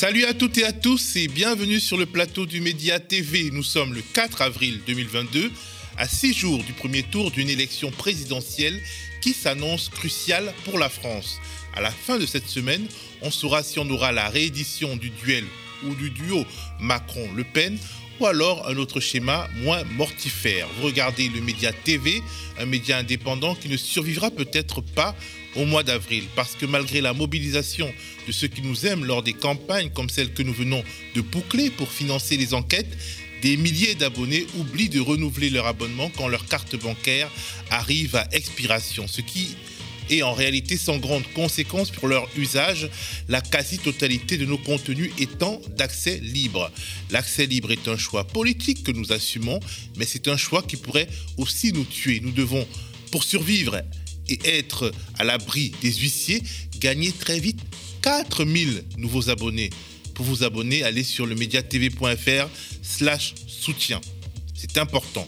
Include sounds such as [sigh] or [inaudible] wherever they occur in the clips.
Salut à toutes et à tous et bienvenue sur le plateau du Média TV. Nous sommes le 4 avril 2022, à six jours du premier tour d'une élection présidentielle qui s'annonce cruciale pour la France. À la fin de cette semaine, on saura si on aura la réédition du duel ou du duo Macron-Le Pen ou alors un autre schéma moins mortifère. Vous regardez le média TV, un média indépendant qui ne survivra peut-être pas au mois d'avril, parce que malgré la mobilisation de ceux qui nous aiment lors des campagnes comme celle que nous venons de boucler pour financer les enquêtes, des milliers d'abonnés oublient de renouveler leur abonnement quand leur carte bancaire arrive à expiration, ce qui et en réalité sans grande conséquence pour leur usage, la quasi-totalité de nos contenus étant d'accès libre. L'accès libre est un choix politique que nous assumons, mais c'est un choix qui pourrait aussi nous tuer. Nous devons, pour survivre et être à l'abri des huissiers, gagner très vite 4000 nouveaux abonnés. Pour vous abonner, allez sur le mediatv.fr slash soutien. C'est important.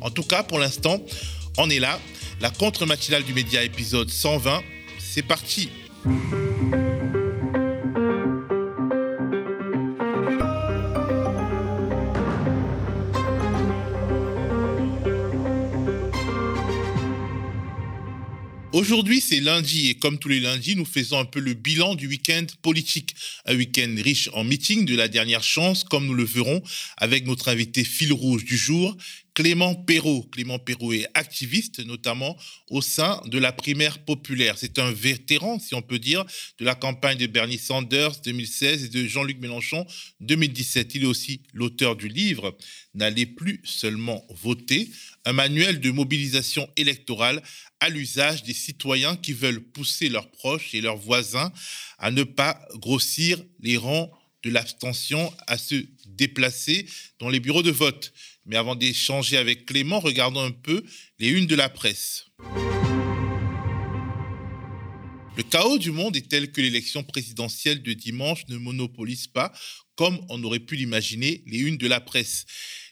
En tout cas, pour l'instant, on est là. La contre-matinale du média épisode 120, c'est parti Aujourd'hui, c'est lundi et comme tous les lundis, nous faisons un peu le bilan du week-end politique. Un week-end riche en meetings de la dernière chance, comme nous le verrons avec notre invité fil rouge du jour, Clément Perrault. Clément Perrault est activiste, notamment au sein de la primaire populaire. C'est un vétéran, si on peut dire, de la campagne de Bernie Sanders 2016 et de Jean-Luc Mélenchon 2017. Il est aussi l'auteur du livre N'allez plus seulement voter, un manuel de mobilisation électorale à l'usage des citoyens qui veulent pousser leurs proches et leurs voisins à ne pas grossir les rangs de l'abstention, à se déplacer dans les bureaux de vote. Mais avant d'échanger avec Clément, regardons un peu les unes de la presse. Le chaos du monde est tel que l'élection présidentielle de dimanche ne monopolise pas, comme on aurait pu l'imaginer, les unes de la presse.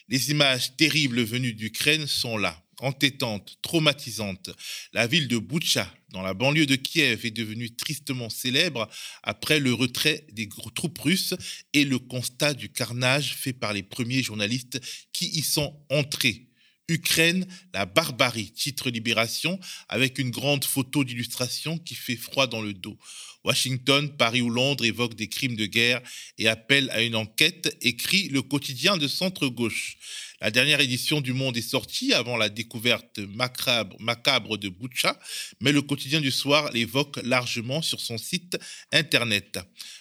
Les images terribles venues d'Ukraine sont là entêtante, traumatisante. La ville de Boutcha, dans la banlieue de Kiev, est devenue tristement célèbre après le retrait des troupes russes et le constat du carnage fait par les premiers journalistes qui y sont entrés. Ukraine, la barbarie, titre Libération, avec une grande photo d'illustration qui fait froid dans le dos. Washington, Paris ou Londres évoquent des crimes de guerre et appellent à une enquête, écrit le quotidien de centre-gauche. La dernière édition du Monde est sortie avant la découverte macabre, de Boucha, mais le quotidien du soir l'évoque largement sur son site internet.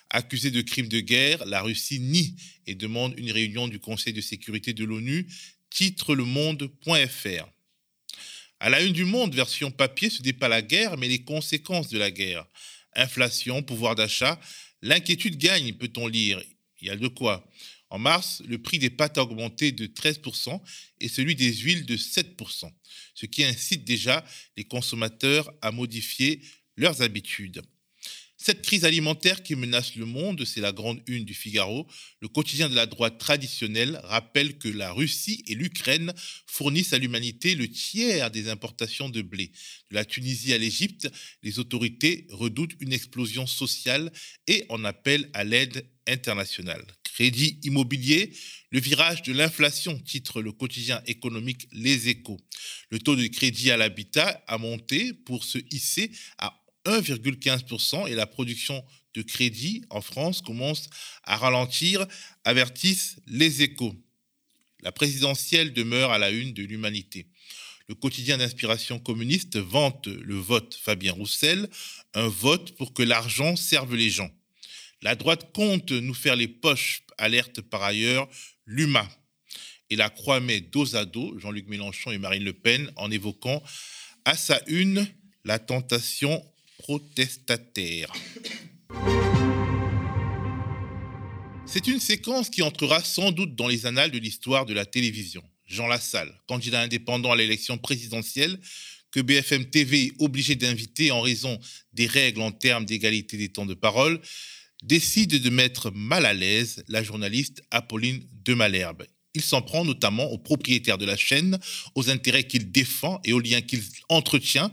Accusé de crimes de guerre, la Russie nie et demande une réunion du Conseil de sécurité de l'ONU, titre lemonde.fr. À la une du Monde, version papier, ce n'est pas la guerre, mais les conséquences de la guerre. Inflation, pouvoir d'achat, l'inquiétude gagne, peut-on lire. Il y a de quoi. En mars, le prix des pâtes a augmenté de 13% et celui des huiles de 7%, ce qui incite déjà les consommateurs à modifier leurs habitudes. Cette crise alimentaire qui menace le monde, c'est la grande une du Figaro. Le quotidien de la droite traditionnelle rappelle que la Russie et l'Ukraine fournissent à l'humanité le tiers des importations de blé. De la Tunisie à l'Égypte, les autorités redoutent une explosion sociale et en appellent à l'aide internationale. Crédit immobilier, le virage de l'inflation, titre le quotidien économique Les Échos. Le taux de crédit à l'habitat a monté pour se hisser à 1,15% et la production de crédit en France commence à ralentir, avertissent les échos. La présidentielle demeure à la une de l'humanité. Le quotidien d'inspiration communiste vante le vote Fabien Roussel, un vote pour que l'argent serve les gens. La droite compte nous faire les poches, alerte par ailleurs l'UMA. Et la croix met dos à dos Jean-Luc Mélenchon et Marine Le Pen en évoquant à sa une la tentation protestataire. C'est une séquence qui entrera sans doute dans les annales de l'histoire de la télévision. Jean Lassalle, candidat indépendant à l'élection présidentielle, que BFM TV est obligé d'inviter en raison des règles en termes d'égalité des temps de parole, décide de mettre mal à l'aise la journaliste Apolline de Malherbe. Il s'en prend notamment aux propriétaires de la chaîne, aux intérêts qu'il défend et aux liens qu'il entretient,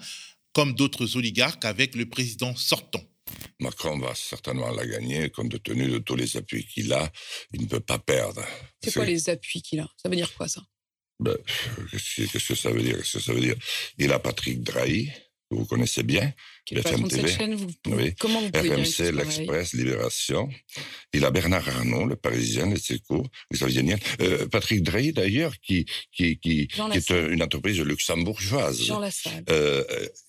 comme d'autres oligarques avec le président sortant. Macron va certainement la gagner, compte tenu de tous les appuis qu'il a. Il ne peut pas perdre. C'est quoi les appuis qu'il a? Ça veut dire quoi ça? Ben, Qu'est-ce que ça veut dire? Qu'est-ce que ça veut dire? Il a Patrick Drahi, que vous connaissez bien, BFM TV. Chaîne, vous, oui. Comment vous pouvez RMC, l'Express, Libération. Il a Bernard Arnault, le Parisien, les Échos, Xavier Niel. Euh, Patrick Drahi, d'ailleurs, qui, qui, qui, qui est une entreprise luxembourgeoise. Jean Lassalle. Euh,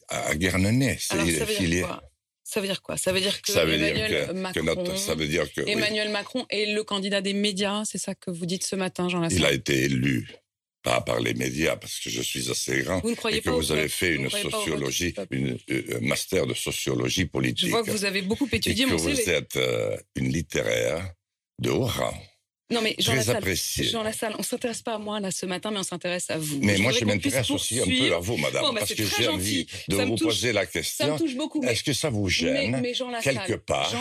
à Guernesey. Alors, ça veut dire quoi? Ça veut dire quoi? Ça veut dire que Emmanuel Macron, ça veut dire que Emmanuel Macron est le candidat des médias, c'est ça que vous dites ce matin, Jean Lassalle? Il a été élu pas par les médias, parce que je suis assez grand, vous et que vous avez fait une sociologie, une, euh, un master de sociologie politique. Je vois que vous avez beaucoup étudié et que vous êtes euh, une littéraire de haut rang. Non, mais Jean Lassalle, Jean Lassalle, on ne s'intéresse pas à moi là ce matin, mais on s'intéresse à vous. Mais moi, je m'intéresse aussi un peu à vous, madame, parce que j'ai envie de vous poser la question. Ça me touche beaucoup. Est-ce que ça vous gêne, quelque part,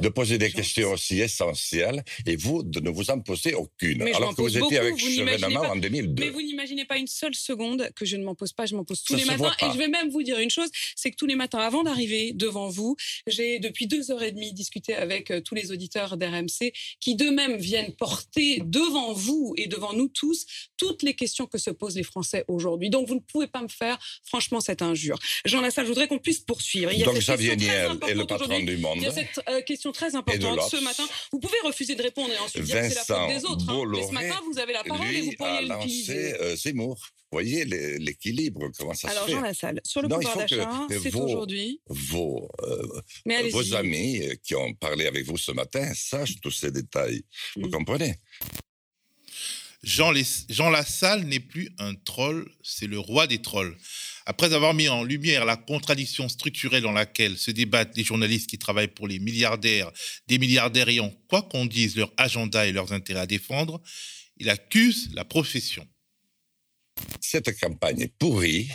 de poser des questions aussi essentielles et vous, de ne vous en poser aucune, alors que vous étiez avec Chevènement en 2002 Mais vous n'imaginez pas une seule seconde que je ne m'en pose pas, je m'en pose tous les matins. Et je vais même vous dire une chose, c'est que tous les matins, avant d'arriver devant vous, j'ai depuis deux heures et demie discuté avec euh, tous les auditeurs d'RMC qui d'eux-mêmes viennent porter devant vous et devant nous tous toutes les questions que se posent les Français aujourd'hui. Donc vous ne pouvez pas me faire franchement cette injure. Jean Lassalle, je voudrais qu'on puisse poursuivre. Il y a Donc Xavier Niel est le patron du monde. Il y a cette euh, question très importante ce matin. Vous pouvez refuser de répondre et ensuite dire que c'est la faute des autres. Hein. Mais ce matin, vous avez la parole et vous pourriez l'utiliser. Euh, Zemmour. Vous voyez l'équilibre, comment ça Alors, se fait? Alors Jean Lassalle, sur le pouvoir d'achat, c'est aujourd'hui. Vos, euh, vos amis qui ont parlé avec vous ce matin sachent tous ces détails. Vous comprenez? Jean, Jean Lassalle n'est plus un troll, c'est le roi des trolls. Après avoir mis en lumière la contradiction structurelle dans laquelle se débattent les journalistes qui travaillent pour les milliardaires, des milliardaires ayant, quoi qu'on dise, leur agenda et leurs intérêts à défendre, il accuse la profession. Cette campagne est pourrie.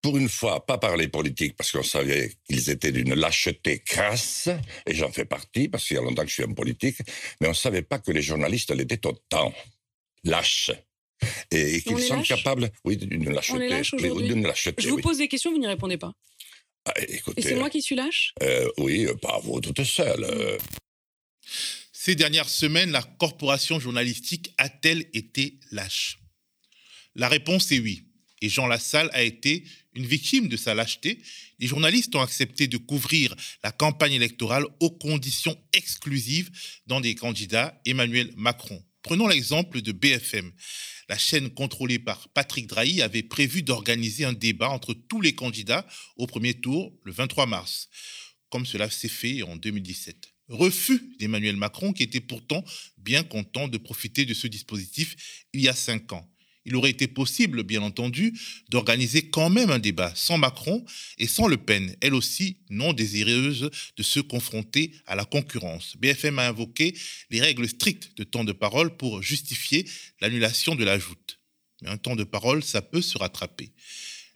Pour une fois, pas parler politique parce qu'on savait qu'ils étaient d'une lâcheté crasse, et j'en fais partie parce qu'il y a longtemps que je suis en politique, mais on ne savait pas que les journalistes l'étaient autant lâches. Et, qu'ils sont capables, oui, d'une lâcheté. Je vous pose des questions, vous n'y répondez pas. Ah, écoutez, et c'est moi qui suis lâche? euh, Oui, pas vous toute seule. Euh. Ces dernières semaines, la corporation journalistique a-t-elle été lâche? La réponse est oui. Et Jean Lassalle a été une victime de sa lâcheté. Les journalistes ont accepté de couvrir la campagne électorale aux conditions exclusives dans des candidats Emmanuel Macron. Prenons l'exemple de BFM. La chaîne contrôlée par Patrick Drahi avait prévu d'organiser un débat entre tous les candidats au premier tour le 23 mars, comme cela s'est fait en 2017. Refus d'Emmanuel Macron qui était pourtant bien content de profiter de ce dispositif il y a cinq ans il aurait été possible, bien entendu, d'organiser quand même un débat sans Macron et sans Le Pen, elle aussi non désireuse de se confronter à la concurrence. BFM a invoqué les règles strictes de temps de parole pour justifier l'annulation de la joute. Mais un temps de parole, ça peut se rattraper.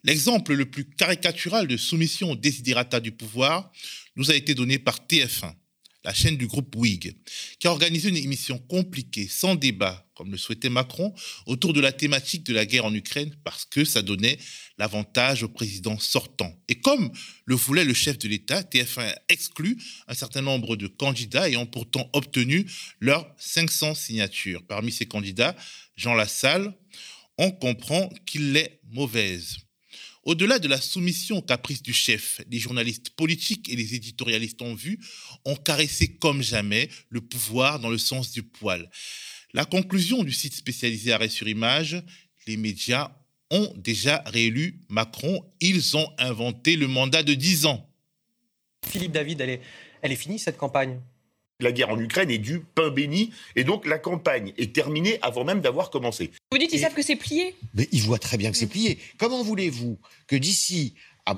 L'exemple le plus caricatural de soumission au désiderata du pouvoir nous a été donné par TF1 la chaîne du groupe WIG, qui a organisé une émission compliquée, sans débat, comme le souhaitait Macron, autour de la thématique de la guerre en Ukraine, parce que ça donnait l'avantage au président sortant. Et comme le voulait le chef de l'État, TF1 exclut un certain nombre de candidats ayant pourtant obtenu leurs 500 signatures. Parmi ces candidats, Jean Lassalle, on comprend qu'il est mauvaise. Au-delà de la soumission aux caprices du chef, les journalistes politiques et les éditorialistes en vue ont caressé comme jamais le pouvoir dans le sens du poil. La conclusion du site spécialisé Arrêt sur Image, les médias ont déjà réélu Macron. Ils ont inventé le mandat de 10 ans. Philippe David, elle est, elle est finie cette campagne? La guerre en Ukraine est du pain béni, et donc la campagne est terminée avant même d'avoir commencé. Vous dites qu'ils savent que c'est plié Mais ils voient très bien que c'est plié. Comment voulez-vous que d'ici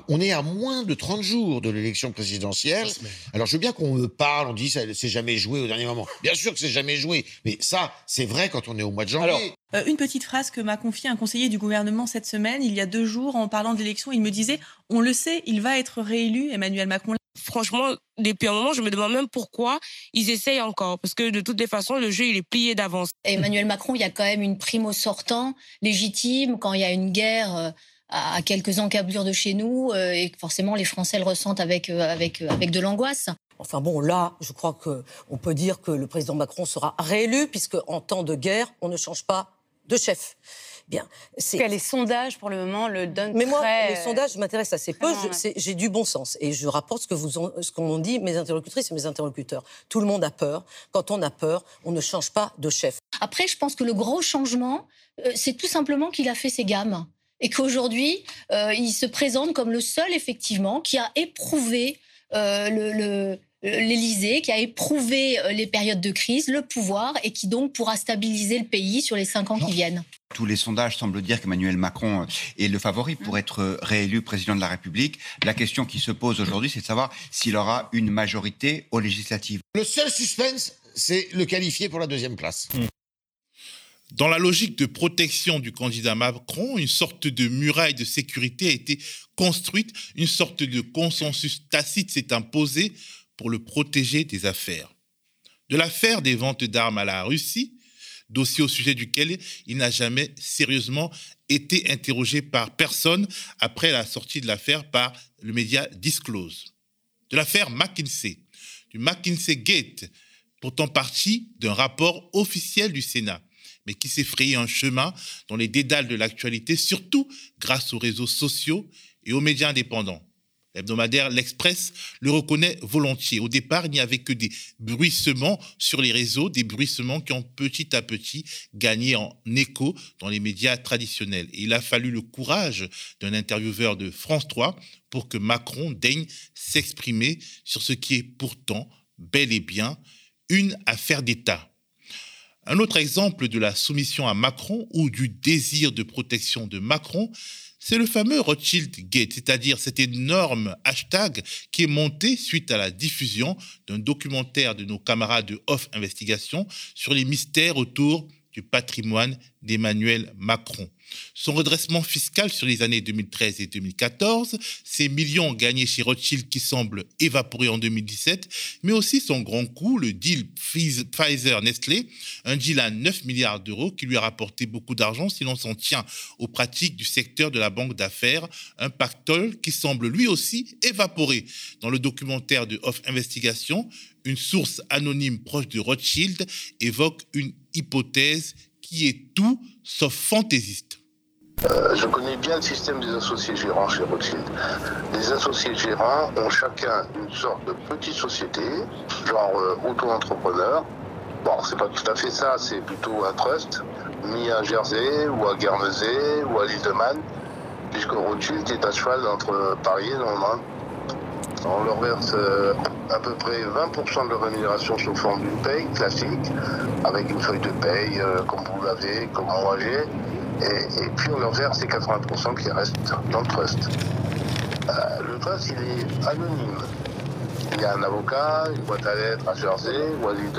on est à moins de 30 jours de l'élection présidentielle. Alors je veux bien qu'on me parle, on dit ça c'est jamais joué au dernier moment. Bien sûr que c'est jamais joué, mais ça c'est vrai quand on est au mois de janvier. Euh, une petite phrase que m'a confiée un conseiller du gouvernement cette semaine, il y a deux jours, en parlant de l'élection, il me disait on le sait, il va être réélu, Emmanuel Macron franchement, depuis un moment, je me demande même pourquoi ils essayent encore. Parce que de toutes les façons, le jeu, il est plié d'avance. Emmanuel Macron, il y a quand même une prime au sortant légitime quand il y a une guerre. Euh, à quelques encablures de chez nous et forcément les Français le ressentent avec, avec, avec de l'angoisse. Enfin bon, là, je crois qu'on peut dire que le président Macron sera réélu, puisque en temps de guerre, on ne change pas de chef. Bien. les sondages, pour le moment, le donnent Mais moi, les sondages m'intéressent assez peu. J'ai du bon sens. Et je rapporte ce que vous ce qu'ont dit mes interlocutrices et mes interlocuteurs. Tout le monde a peur. Quand on a peur, on ne change pas de chef. Après, je pense que le gros changement, euh, c'est tout simplement qu'il a fait ses gammes. Et qu'aujourd'hui, euh, il se présente comme le seul, effectivement, qui a éprouvé euh, le l'Élysée, qui a éprouvé euh, les périodes de crise, le pouvoir, et qui donc pourra stabiliser le pays sur les cinq ans qui viennent. Tous les sondages semblent dire qu'Emmanuel Macron est le favori pour être réélu président de la République. La question qui se pose aujourd'hui, c'est de savoir s'il aura une majorité aux législatives. Le seul suspense, c'est le qualifier pour la deuxième place. Hmm. Dans la logique de protection du candidat Macron, une sorte de muraille de sécurité a été construite, une sorte de consensus tacite s'est imposé pour le protéger des affaires. De l'affaire des ventes d'armes à la Russie, dossier au sujet duquel il n'a jamais sérieusement été interrogé par personne après la sortie de l'affaire par le média Disclose. De l'affaire McKinsey, du McKinsey Gate, pourtant parti d'un rapport officiel du Sénat, mais qui s'est frayé un chemin dans les dédales de l'actualité, surtout grâce aux réseaux sociaux et aux médias indépendants. L'hebdomadaire L'Express le reconnaît volontiers. Au départ, il n'y avait que des bruissements sur les réseaux, des bruissements qui ont petit à petit gagné en écho dans les médias traditionnels. Il a fallu le courage d'un intervieweur de France 3 pour que Macron daigne s'exprimer sur ce qui est pourtant bel et bien une affaire d'État. Un autre exemple de la soumission à Macron ou du désir de protection de Macron, c'est le fameux Rothschild Gate, c'est-à-dire cet énorme hashtag qui est monté suite à la diffusion d'un documentaire de nos camarades de Off Investigation sur les mystères autour du patrimoine d'Emmanuel Macron. Son redressement fiscal sur les années 2013 et 2014, ses millions gagnés chez Rothschild qui semblent évaporer en 2017, mais aussi son grand coup, le deal Pfizer-Nestlé, un deal à 9 milliards d'euros qui lui a rapporté beaucoup d'argent si l'on s'en tient aux pratiques du secteur de la banque d'affaires, un pactole qui semble lui aussi évaporer. Dans le documentaire de Off Investigation, une source anonyme proche de Rothschild évoque une hypothèse qui est tout sauf fantaisiste. Euh, je connais bien le système des associés gérants chez Rothschild. Les associés gérants ont chacun une sorte de petite société, genre euh, auto-entrepreneur. Bon, c'est pas tout à fait ça, c'est plutôt un trust, mis à Jersey ou à Guernesey ou à l'île de Man, puisque Rothschild est à cheval entre Paris et Londres. On leur verse euh, à peu près 20% de leur rémunération sous forme d'une paye classique, avec une feuille de paye comme vous l'avez, comme moi j'ai. Et, puis on leur verse les 80% qui restent dans le trust. Euh, le trust, il est anonyme. Il y a un avocat, une boîte à lettres à Jersey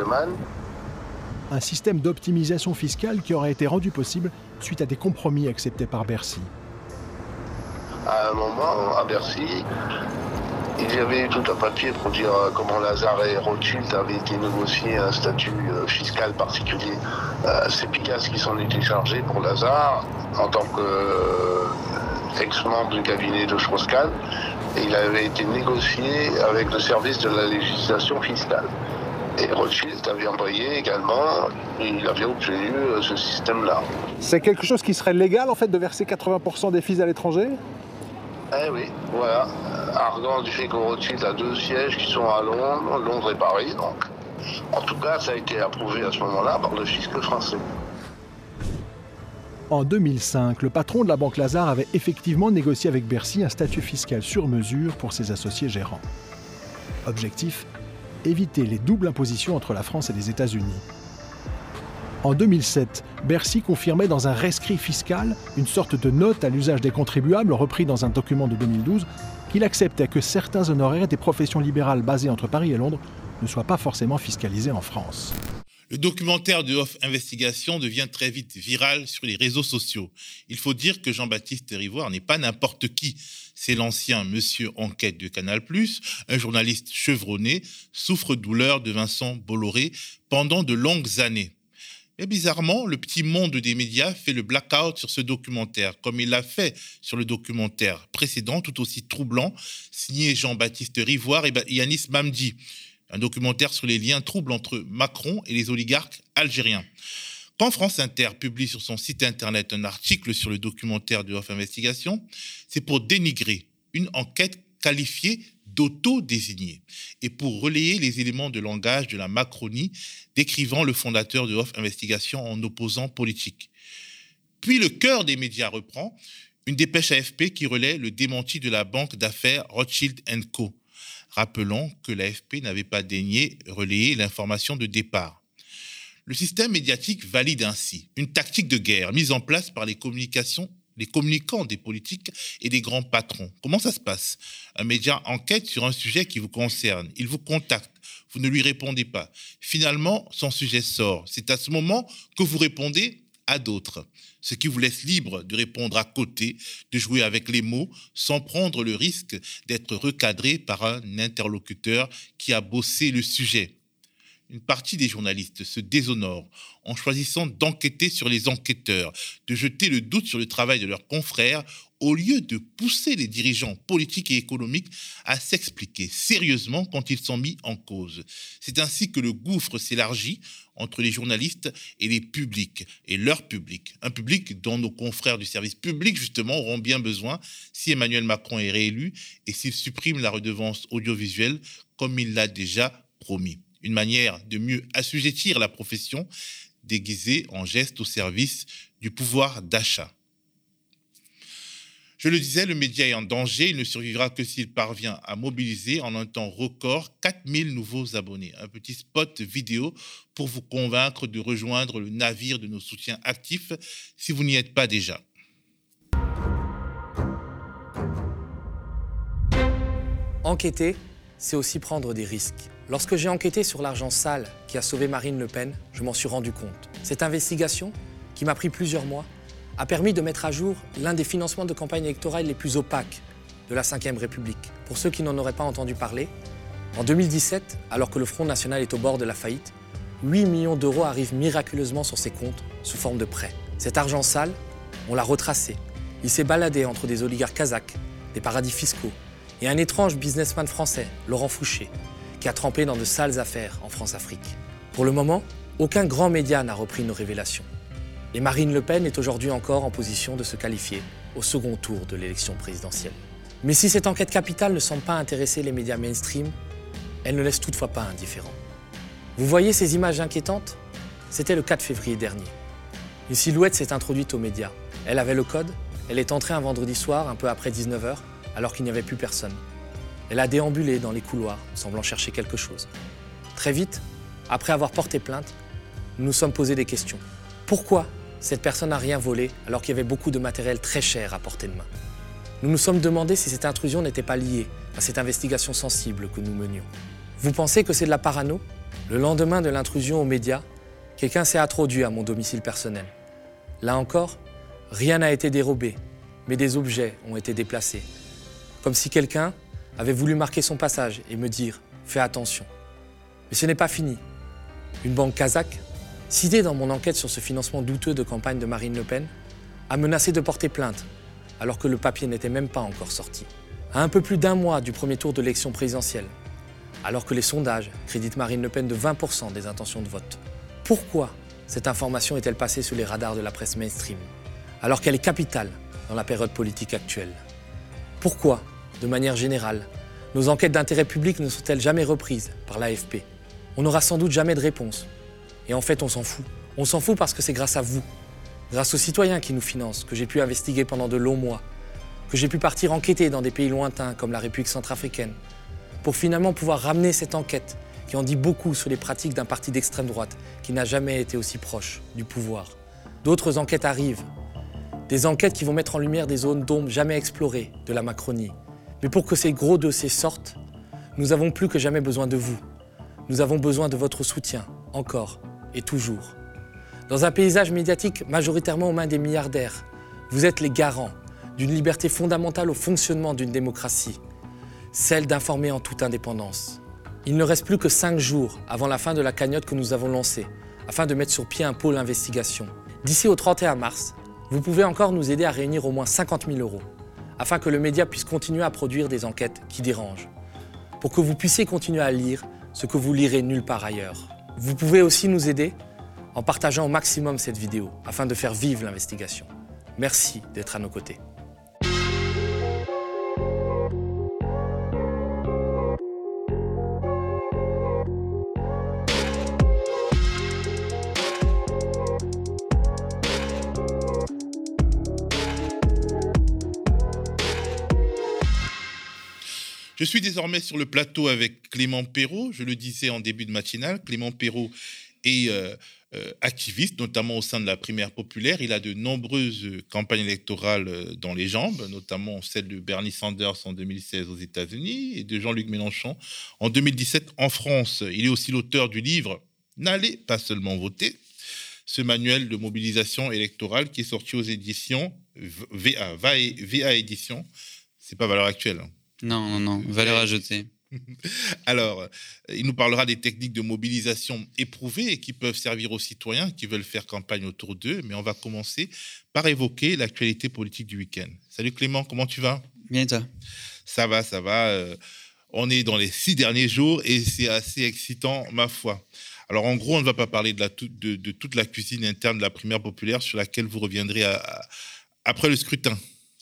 Man. Un système d'optimisation fiscale qui aurait été rendu possible suite à des compromis acceptés par Bercy. À un moment, à Bercy, il y avait tout un papier pour dire euh, comment Lazare et Rothschild avaient été négociés un statut euh, fiscal particulier. Euh, c'est Picasso qui s'en était chargé pour Lazare en tant qu'ex-membre du cabinet de Strauss-Kahn. Et il avait été négocié avec le service de la législation fiscale. Et Rothschild avait envoyé également, il avait obtenu ce système-là. C'est quelque chose qui serait légal en fait de verser 80% des fils à l'étranger? Eh oui, voilà arguant du fait que Rothschild a deux sièges qui sont à Londres, Londres et Paris. Donc, en tout cas, ça a été approuvé à ce moment-là par le fisc français. En 2005, le patron de la Banque Lazare avait effectivement négocié avec Bercy un statut fiscal sur mesure pour ses associés gérants. Objectif éviter les doubles impositions entre la France et les États-Unis. En 2007, Bercy confirmait dans un rescrit fiscal, une sorte de note à l'usage des contribuables repris dans un document de 2012, qu'il acceptait que certains honoraires des professions libérales basées entre Paris et Londres ne soient pas forcément fiscalisés en France. Le documentaire de Off Investigation devient très vite viral sur les réseaux sociaux. Il faut dire que Jean-Baptiste Rivoire n'est pas n'importe qui. C'est l'ancien monsieur enquête de Canal+, un journaliste chevronné, souffre-douleur de Vincent Bolloré pendant de longues années. Et bizarrement, le petit monde des médias fait le blackout sur ce documentaire, comme il l'a fait sur le documentaire précédent, tout aussi troublant, signé Jean-Baptiste Rivoire et Yanis Mamdi, un documentaire sur les liens troubles entre Macron et les oligarques algériens. Quand France Inter publie sur son site internet un article sur le documentaire de Off Investigation, c'est pour dénigrer une enquête qualifiée d'auto-désigné et pour relayer les éléments de langage de la Macronie décrivant le fondateur de Off Investigation en opposant politique. Puis le cœur des médias reprend une dépêche AFP qui relaie le démenti de la banque d'affaires Rothschild Co. Rappelons que l'AFP n'avait pas daigné relayer l'information de départ. Le système médiatique valide ainsi une tactique de guerre mise en place par les communications les communicants des politiques et des grands patrons. Comment ça se passe? Un média enquête sur un sujet qui vous concerne. Il vous contacte. Vous ne lui répondez pas. Finalement, son sujet sort. C'est à ce moment que vous répondez à d'autres, ce qui vous laisse libre de répondre à côté, de jouer avec les mots, sans prendre le risque d'être recadré par un interlocuteur qui a bossé le sujet une partie des journalistes se déshonore en choisissant d'enquêter sur les enquêteurs, de jeter le doute sur le travail de leurs confrères, au lieu de pousser les dirigeants politiques et économiques à s'expliquer sérieusement quand ils sont mis en cause. C'est ainsi que le gouffre s'élargit entre les journalistes et les publics, et leur public. Un public dont nos confrères du service public, justement, auront bien besoin si Emmanuel Macron est réélu et s'il supprime la redevance audiovisuelle comme il l'a déjà promis une manière de mieux assujettir la profession déguisée en geste au service du pouvoir d'achat. Je le disais, le média est en danger. Il ne survivra que s'il parvient à mobiliser en un temps record 4000 nouveaux abonnés. Un petit spot vidéo pour vous convaincre de rejoindre le navire de nos soutiens actifs si vous n'y êtes pas déjà. Enquêter, c'est aussi prendre des risques. Lorsque j'ai enquêté sur l'argent sale qui a sauvé Marine Le Pen, je m'en suis rendu compte. Cette investigation, qui m'a pris plusieurs mois, a permis de mettre à jour l'un des financements de campagne électorale les plus opaques de la Ve République. Pour ceux qui n'en auraient pas entendu parler, en 2017, alors que le Front National est au bord de la faillite, 8 millions d'euros arrivent miraculeusement sur ses comptes sous forme de prêts. Cet argent sale, on l'a retracé. Il s'est baladé entre des oligarques kazakhs, des paradis fiscaux et un étrange businessman français, Laurent Fouché, qui a trempé dans de sales affaires en France-Afrique. Pour le moment, aucun grand média n'a repris nos révélations. Et Marine Le Pen est aujourd'hui encore en position de se qualifier au second tour de l'élection présidentielle. Mais si cette enquête capitale ne semble pas intéresser les médias mainstream, elle ne laisse toutefois pas indifférent. Vous voyez ces images inquiétantes? C'était le 4 février dernier. Une silhouette s'est introduite aux médias. Elle avait le code, elle est entrée un vendredi soir, un peu après 19h, alors qu'il n'y avait plus personne. Elle a déambulé dans les couloirs, semblant chercher quelque chose. Très vite, après avoir porté plainte, nous nous sommes posé des questions. Pourquoi cette personne n'a rien volé alors qu'il y avait beaucoup de matériel très cher à portée de main? Nous nous sommes demandé si cette intrusion n'était pas liée à cette investigation sensible que nous menions. Vous pensez que c'est de la parano? Le lendemain de l'intrusion aux médias, quelqu'un s'est introduit à mon domicile personnel. Là encore, rien n'a été dérobé, mais des objets ont été déplacés. Comme si quelqu'un avait voulu marquer son passage et me dire Fais attention. Mais ce n'est pas fini. Une banque kazakh, citée dans mon enquête sur ce financement douteux de campagne de Marine Le Pen, a menacé de porter plainte, alors que le papier n'était même pas encore sorti. À un peu plus d'un mois du premier tour de l'élection présidentielle, alors que les sondages créditent Marine Le Pen de 20% des intentions de vote. Pourquoi cette information est-elle passée sous les radars de la presse mainstream, alors qu'elle est capitale dans la période politique actuelle? Pourquoi de manière générale, nos enquêtes d'intérêt public ne sont-elles jamais reprises par l'AFP On n'aura sans doute jamais de réponse. Et en fait, on s'en fout. On s'en fout parce que c'est grâce à vous, grâce aux citoyens qui nous financent, que j'ai pu investiguer pendant de longs mois, que j'ai pu partir enquêter dans des pays lointains comme la République centrafricaine, pour finalement pouvoir ramener cette enquête qui en dit beaucoup sur les pratiques d'un parti d'extrême droite qui n'a jamais été aussi proche du pouvoir. D'autres enquêtes arrivent, des enquêtes qui vont mettre en lumière des zones d'ombre jamais explorées de la Macronie, mais pour que ces gros dossiers sortent, nous avons plus que jamais besoin de vous. Nous avons besoin de votre soutien, encore et toujours. Dans un paysage médiatique majoritairement aux mains des milliardaires, vous êtes les garants d'une liberté fondamentale au fonctionnement d'une démocratie, celle d'informer en toute indépendance. Il ne reste plus que cinq jours avant la fin de la cagnotte que nous avons lancée, afin de mettre sur pied un pôle investigation. D'ici au 31 mars, vous pouvez encore nous aider à réunir au moins 50 000 euros, afin que le média puisse continuer à produire des enquêtes qui dérangent, pour que vous puissiez continuer à lire ce que vous lirez nulle part ailleurs. Vous pouvez aussi nous aider en partageant au maximum cette vidéo, afin de faire vivre l'investigation. Merci d'être à nos côtés. Je suis désormais sur le plateau avec Clément Perrault. Je le disais en début de matinale, Clément Perrault est euh, euh, activiste, notamment au sein de la primaire populaire. Il a de nombreuses campagnes électorales euh, dans les jambes, notamment celle de Bernie Sanders en 2016 aux États-Unis et de Jean-Luc Mélenchon en 2017 en France. Il est aussi l'auteur du livre N'allez pas seulement voter, ce manuel de mobilisation électorale qui est sorti aux éditions VA, VA, VA Édition. C'est pas valeur actuelle. Non, non, non, valeur ajoutée. [laughs] Alors, euh, il nous parlera des techniques de mobilisation éprouvées et qui peuvent servir aux citoyens qui veulent faire campagne autour d'eux. Mais on va commencer par évoquer l'actualité politique du week-end. Salut Clément, comment tu vas? Bien toi? Ça va, ça va. Euh, on est dans les six derniers jours et c'est assez excitant, ma foi. Alors en gros, on ne va pas parler de, la, de, toute la cuisine interne de la primaire populaire sur laquelle vous reviendrez après le scrutin.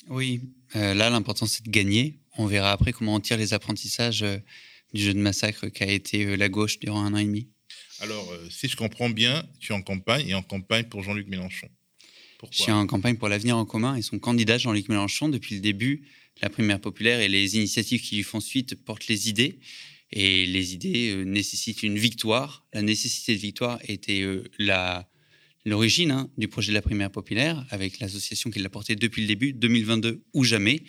Oui, euh, là l'important c'est de gagner on verra après comment on tire les apprentissages euh, du jeu de massacre qu'a été euh, la gauche durant un an et demi. Alors, euh, si je comprends bien, tu es en campagne et en campagne pour Jean-Luc Mélenchon. Pourquoi? Je suis en campagne pour l'avenir en commun et son candidat Jean-Luc Mélenchon depuis le début. La primaire populaire et les initiatives qui lui font suite portent les idées. Et les idées nécessitent une victoire. La nécessité de victoire était l'origine hein, du projet de la primaire populaire, avec l'association qui l'a porté depuis le début, 2022 ou jamais.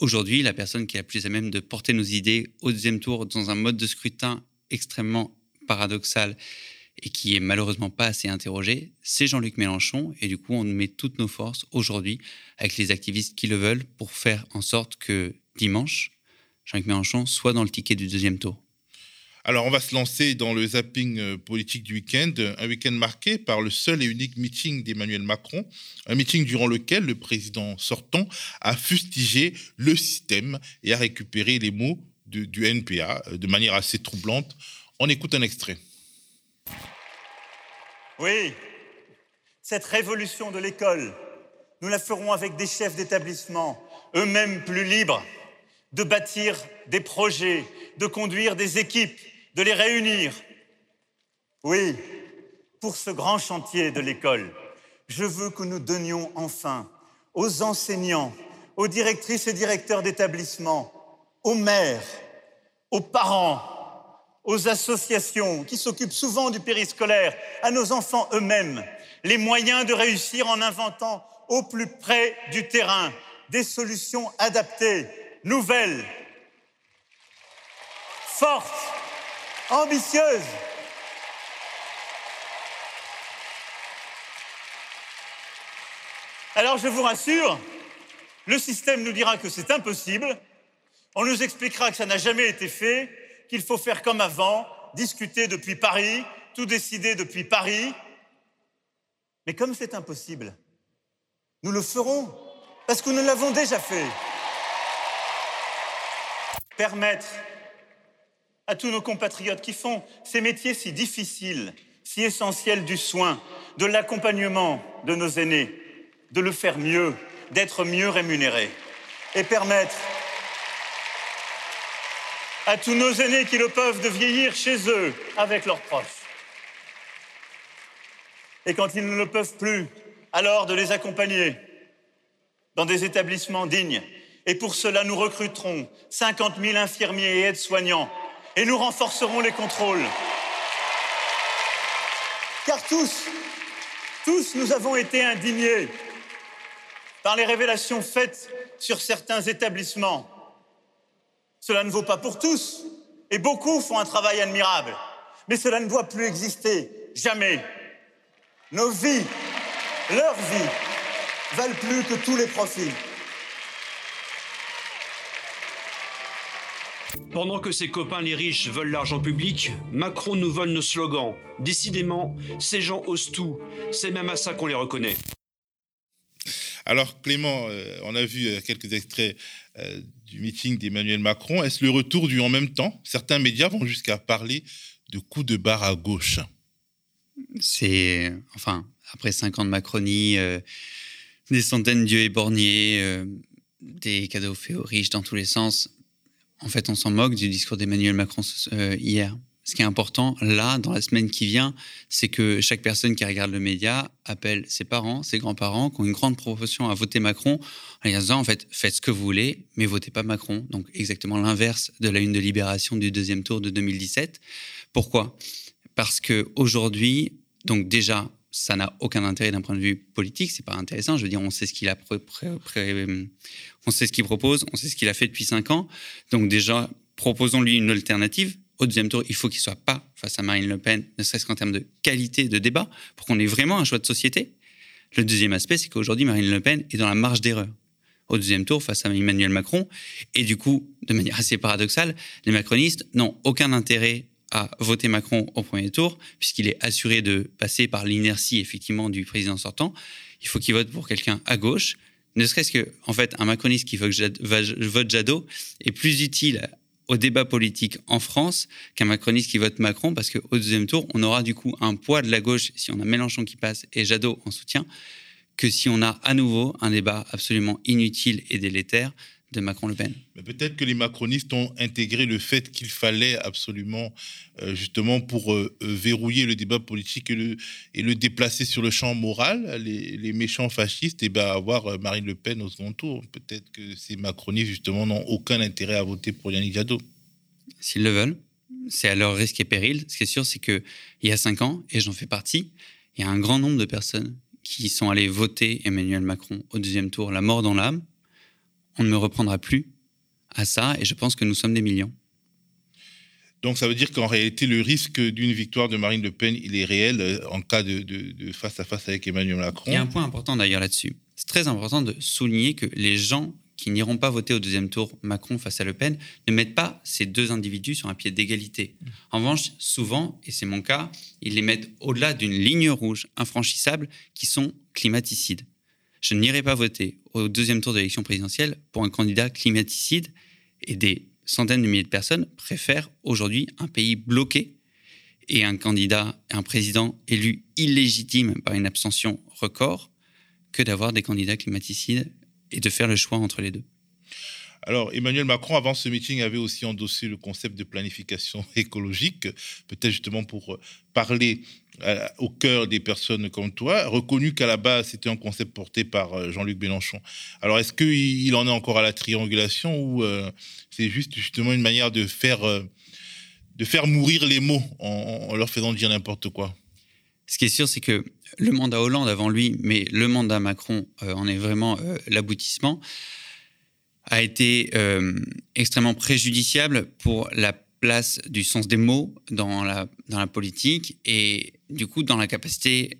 Aujourd'hui, la personne qui est la plus à même de porter nos idées au deuxième tour dans un mode de scrutin extrêmement paradoxal et qui est malheureusement pas assez interrogé, c'est Jean-Luc Mélenchon. Et du coup, on met toutes nos forces aujourd'hui avec les activistes qui le veulent pour faire en sorte que dimanche, Jean-Luc Mélenchon soit dans le ticket du deuxième tour. Alors, on va se lancer dans le zapping euh, politique du week-end, un week-end marqué par le seul et unique meeting d'Emmanuel Macron, un meeting durant lequel le président sortant a fustigé le système et a récupéré les mots du NPA euh, de manière assez troublante. On écoute un extrait. Oui, cette révolution de l'école, nous la ferons avec des chefs d'établissement, eux-mêmes plus libres, de bâtir des projets, de conduire des équipes de les réunir. Oui, pour ce grand chantier de l'école, je veux que nous donnions enfin aux enseignants, aux directrices et directeurs d'établissement, aux maires, aux parents, aux associations qui s'occupent souvent du périscolaire, à nos enfants eux-mêmes, les moyens de réussir en inventant au plus près du terrain des solutions adaptées, nouvelles, fortes ambitieuse. Alors je vous rassure, le système nous dira que c'est impossible, on nous expliquera que ça n'a jamais été fait, qu'il faut faire comme avant, discuter depuis Paris, tout décider depuis Paris. Mais comme c'est impossible, nous le ferons, parce que nous l'avons déjà fait. Permettre à tous nos compatriotes qui font ces métiers si difficiles, si essentiels du soin, de l'accompagnement de nos aînés, de le faire mieux, d'être mieux rémunérés et permettre à tous nos aînés qui le peuvent de vieillir chez eux avec leurs proches. Et quand ils ne le peuvent plus, alors de les accompagner dans des établissements dignes. Et pour cela, nous recruterons 50 000 infirmiers et aides-soignants et nous renforcerons les contrôles. Car tous, tous nous avons été indignés par les révélations faites sur certains établissements. Cela ne vaut pas pour tous, et beaucoup font un travail admirable, mais cela ne doit plus exister, jamais. Nos vies, leurs vies, valent plus que tous les profits. Pendant que ses copains les riches veulent l'argent public, Macron nous vole nos slogans. Décidément, ces gens osent tout. C'est même à ça qu'on les reconnaît. Alors Clément, euh, on a vu euh, quelques extraits euh, du meeting d'Emmanuel Macron. Est-ce le retour du en même temps? Certains médias vont jusqu'à parler de coups de barre à gauche. C'est, enfin, après cinq ans de Macronie, des centaines d'yeux éborgnés, des cadeaux faits aux riches dans tous les sens, en fait, on s'en moque du discours d'Emmanuel Macron hier ce qui est important là, dans la semaine qui vient, c'est que chaque personne qui regarde le média appelle ses parents, ses grands-parents, qui ont une grande proportion à voter Macron, en disant en fait, faites ce que vous voulez, mais votez pas Macron. Donc exactement l'inverse de la une de Libération du deuxième tour de 2017. Pourquoi? Parce que aujourd'hui, donc déjà, ça n'a aucun intérêt d'un point de vue politique, c'est pas intéressant. Je veux dire, on sait ce qu'il a, on sait ce qu'il propose, on sait ce qu'il a fait depuis cinq ans. Donc déjà, proposons-lui une alternative au deuxième tour, il faut qu'il soit pas face à Marine Le Pen, ne serait-ce qu'en termes de qualité de débat, pour qu'on ait vraiment un choix de société. Le deuxième aspect, c'est qu'aujourd'hui, Marine Le Pen est dans la marge d'erreur au deuxième tour face à Emmanuel Macron. Et du coup, de manière assez paradoxale, les macronistes n'ont aucun intérêt à voter Macron au premier tour, puisqu'il est assuré de passer par l'inertie, effectivement, du président sortant. Il faut qu'il vote pour quelqu'un à gauche, ne serait-ce que, en fait, un macroniste qui vote Jadot est plus utile au débat politique en France qu'un macroniste qui vote Macron, parce qu'au deuxième tour, on aura du coup un poids de la gauche si on a Mélenchon qui passe et Jadot en soutien, que si on a à nouveau un débat absolument inutile et délétère de Macron-Le Pen. Peut-être que les macronistes ont intégré le fait qu'il fallait absolument, euh, justement, pour euh, euh, verrouiller le débat politique et le, et le déplacer sur le champ moral, les, méchants fascistes, et eh ben, avoir Marine Le Pen au second tour. Peut-être que ces macronistes, justement, n'ont aucun intérêt à voter pour Yannick Jadot. S'ils le veulent, c'est à leur risque et péril. Ce qui est sûr, c'est qu'il y a cinq ans, et j'en fais partie, il y a un grand nombre de personnes qui sont allées voter Emmanuel Macron au deuxième tour, la mort dans l'âme, on ne me reprendra plus à ça, et je pense que nous sommes des millions. Donc ça veut dire qu'en réalité, le risque d'une victoire de Marine Le Pen, il est réel euh, en cas de, face à face avec Emmanuel Macron. Il y a un point important d'ailleurs là-dessus. C'est très important de souligner que les gens qui n'iront pas voter au deuxième tour Macron face à Le Pen ne mettent pas ces deux individus sur un pied d'égalité. En revanche, souvent, et c'est mon cas, ils les mettent au-delà d'une ligne rouge infranchissable qui sont climaticides. Je n'irai pas voter au deuxième tour de l'élection présidentielle pour un candidat climaticide et des centaines de milliers de personnes préfèrent aujourd'hui un pays bloqué et un candidat, un président élu illégitime par une abstention record que d'avoir des candidats climaticides et de faire le choix entre les deux. Alors, Emmanuel Macron, avant ce meeting, avait aussi endossé le concept de planification [laughs] écologique, peut-être justement pour parler euh, au cœur des personnes comme toi, reconnu qu'à la base, c'était un concept porté par euh, Jean-Luc Mélenchon. Alors, est-ce qu'il en est encore à la triangulation ou euh, c'est juste justement une manière de faire, de faire mourir les mots en, leur faisant dire n'importe quoi? Ce qui est sûr, c'est que le mandat Hollande avant lui, mais le mandat Macron en est vraiment l'aboutissement a été euh, extrêmement préjudiciable pour la place du sens des mots dans la, dans la politique et du coup dans la capacité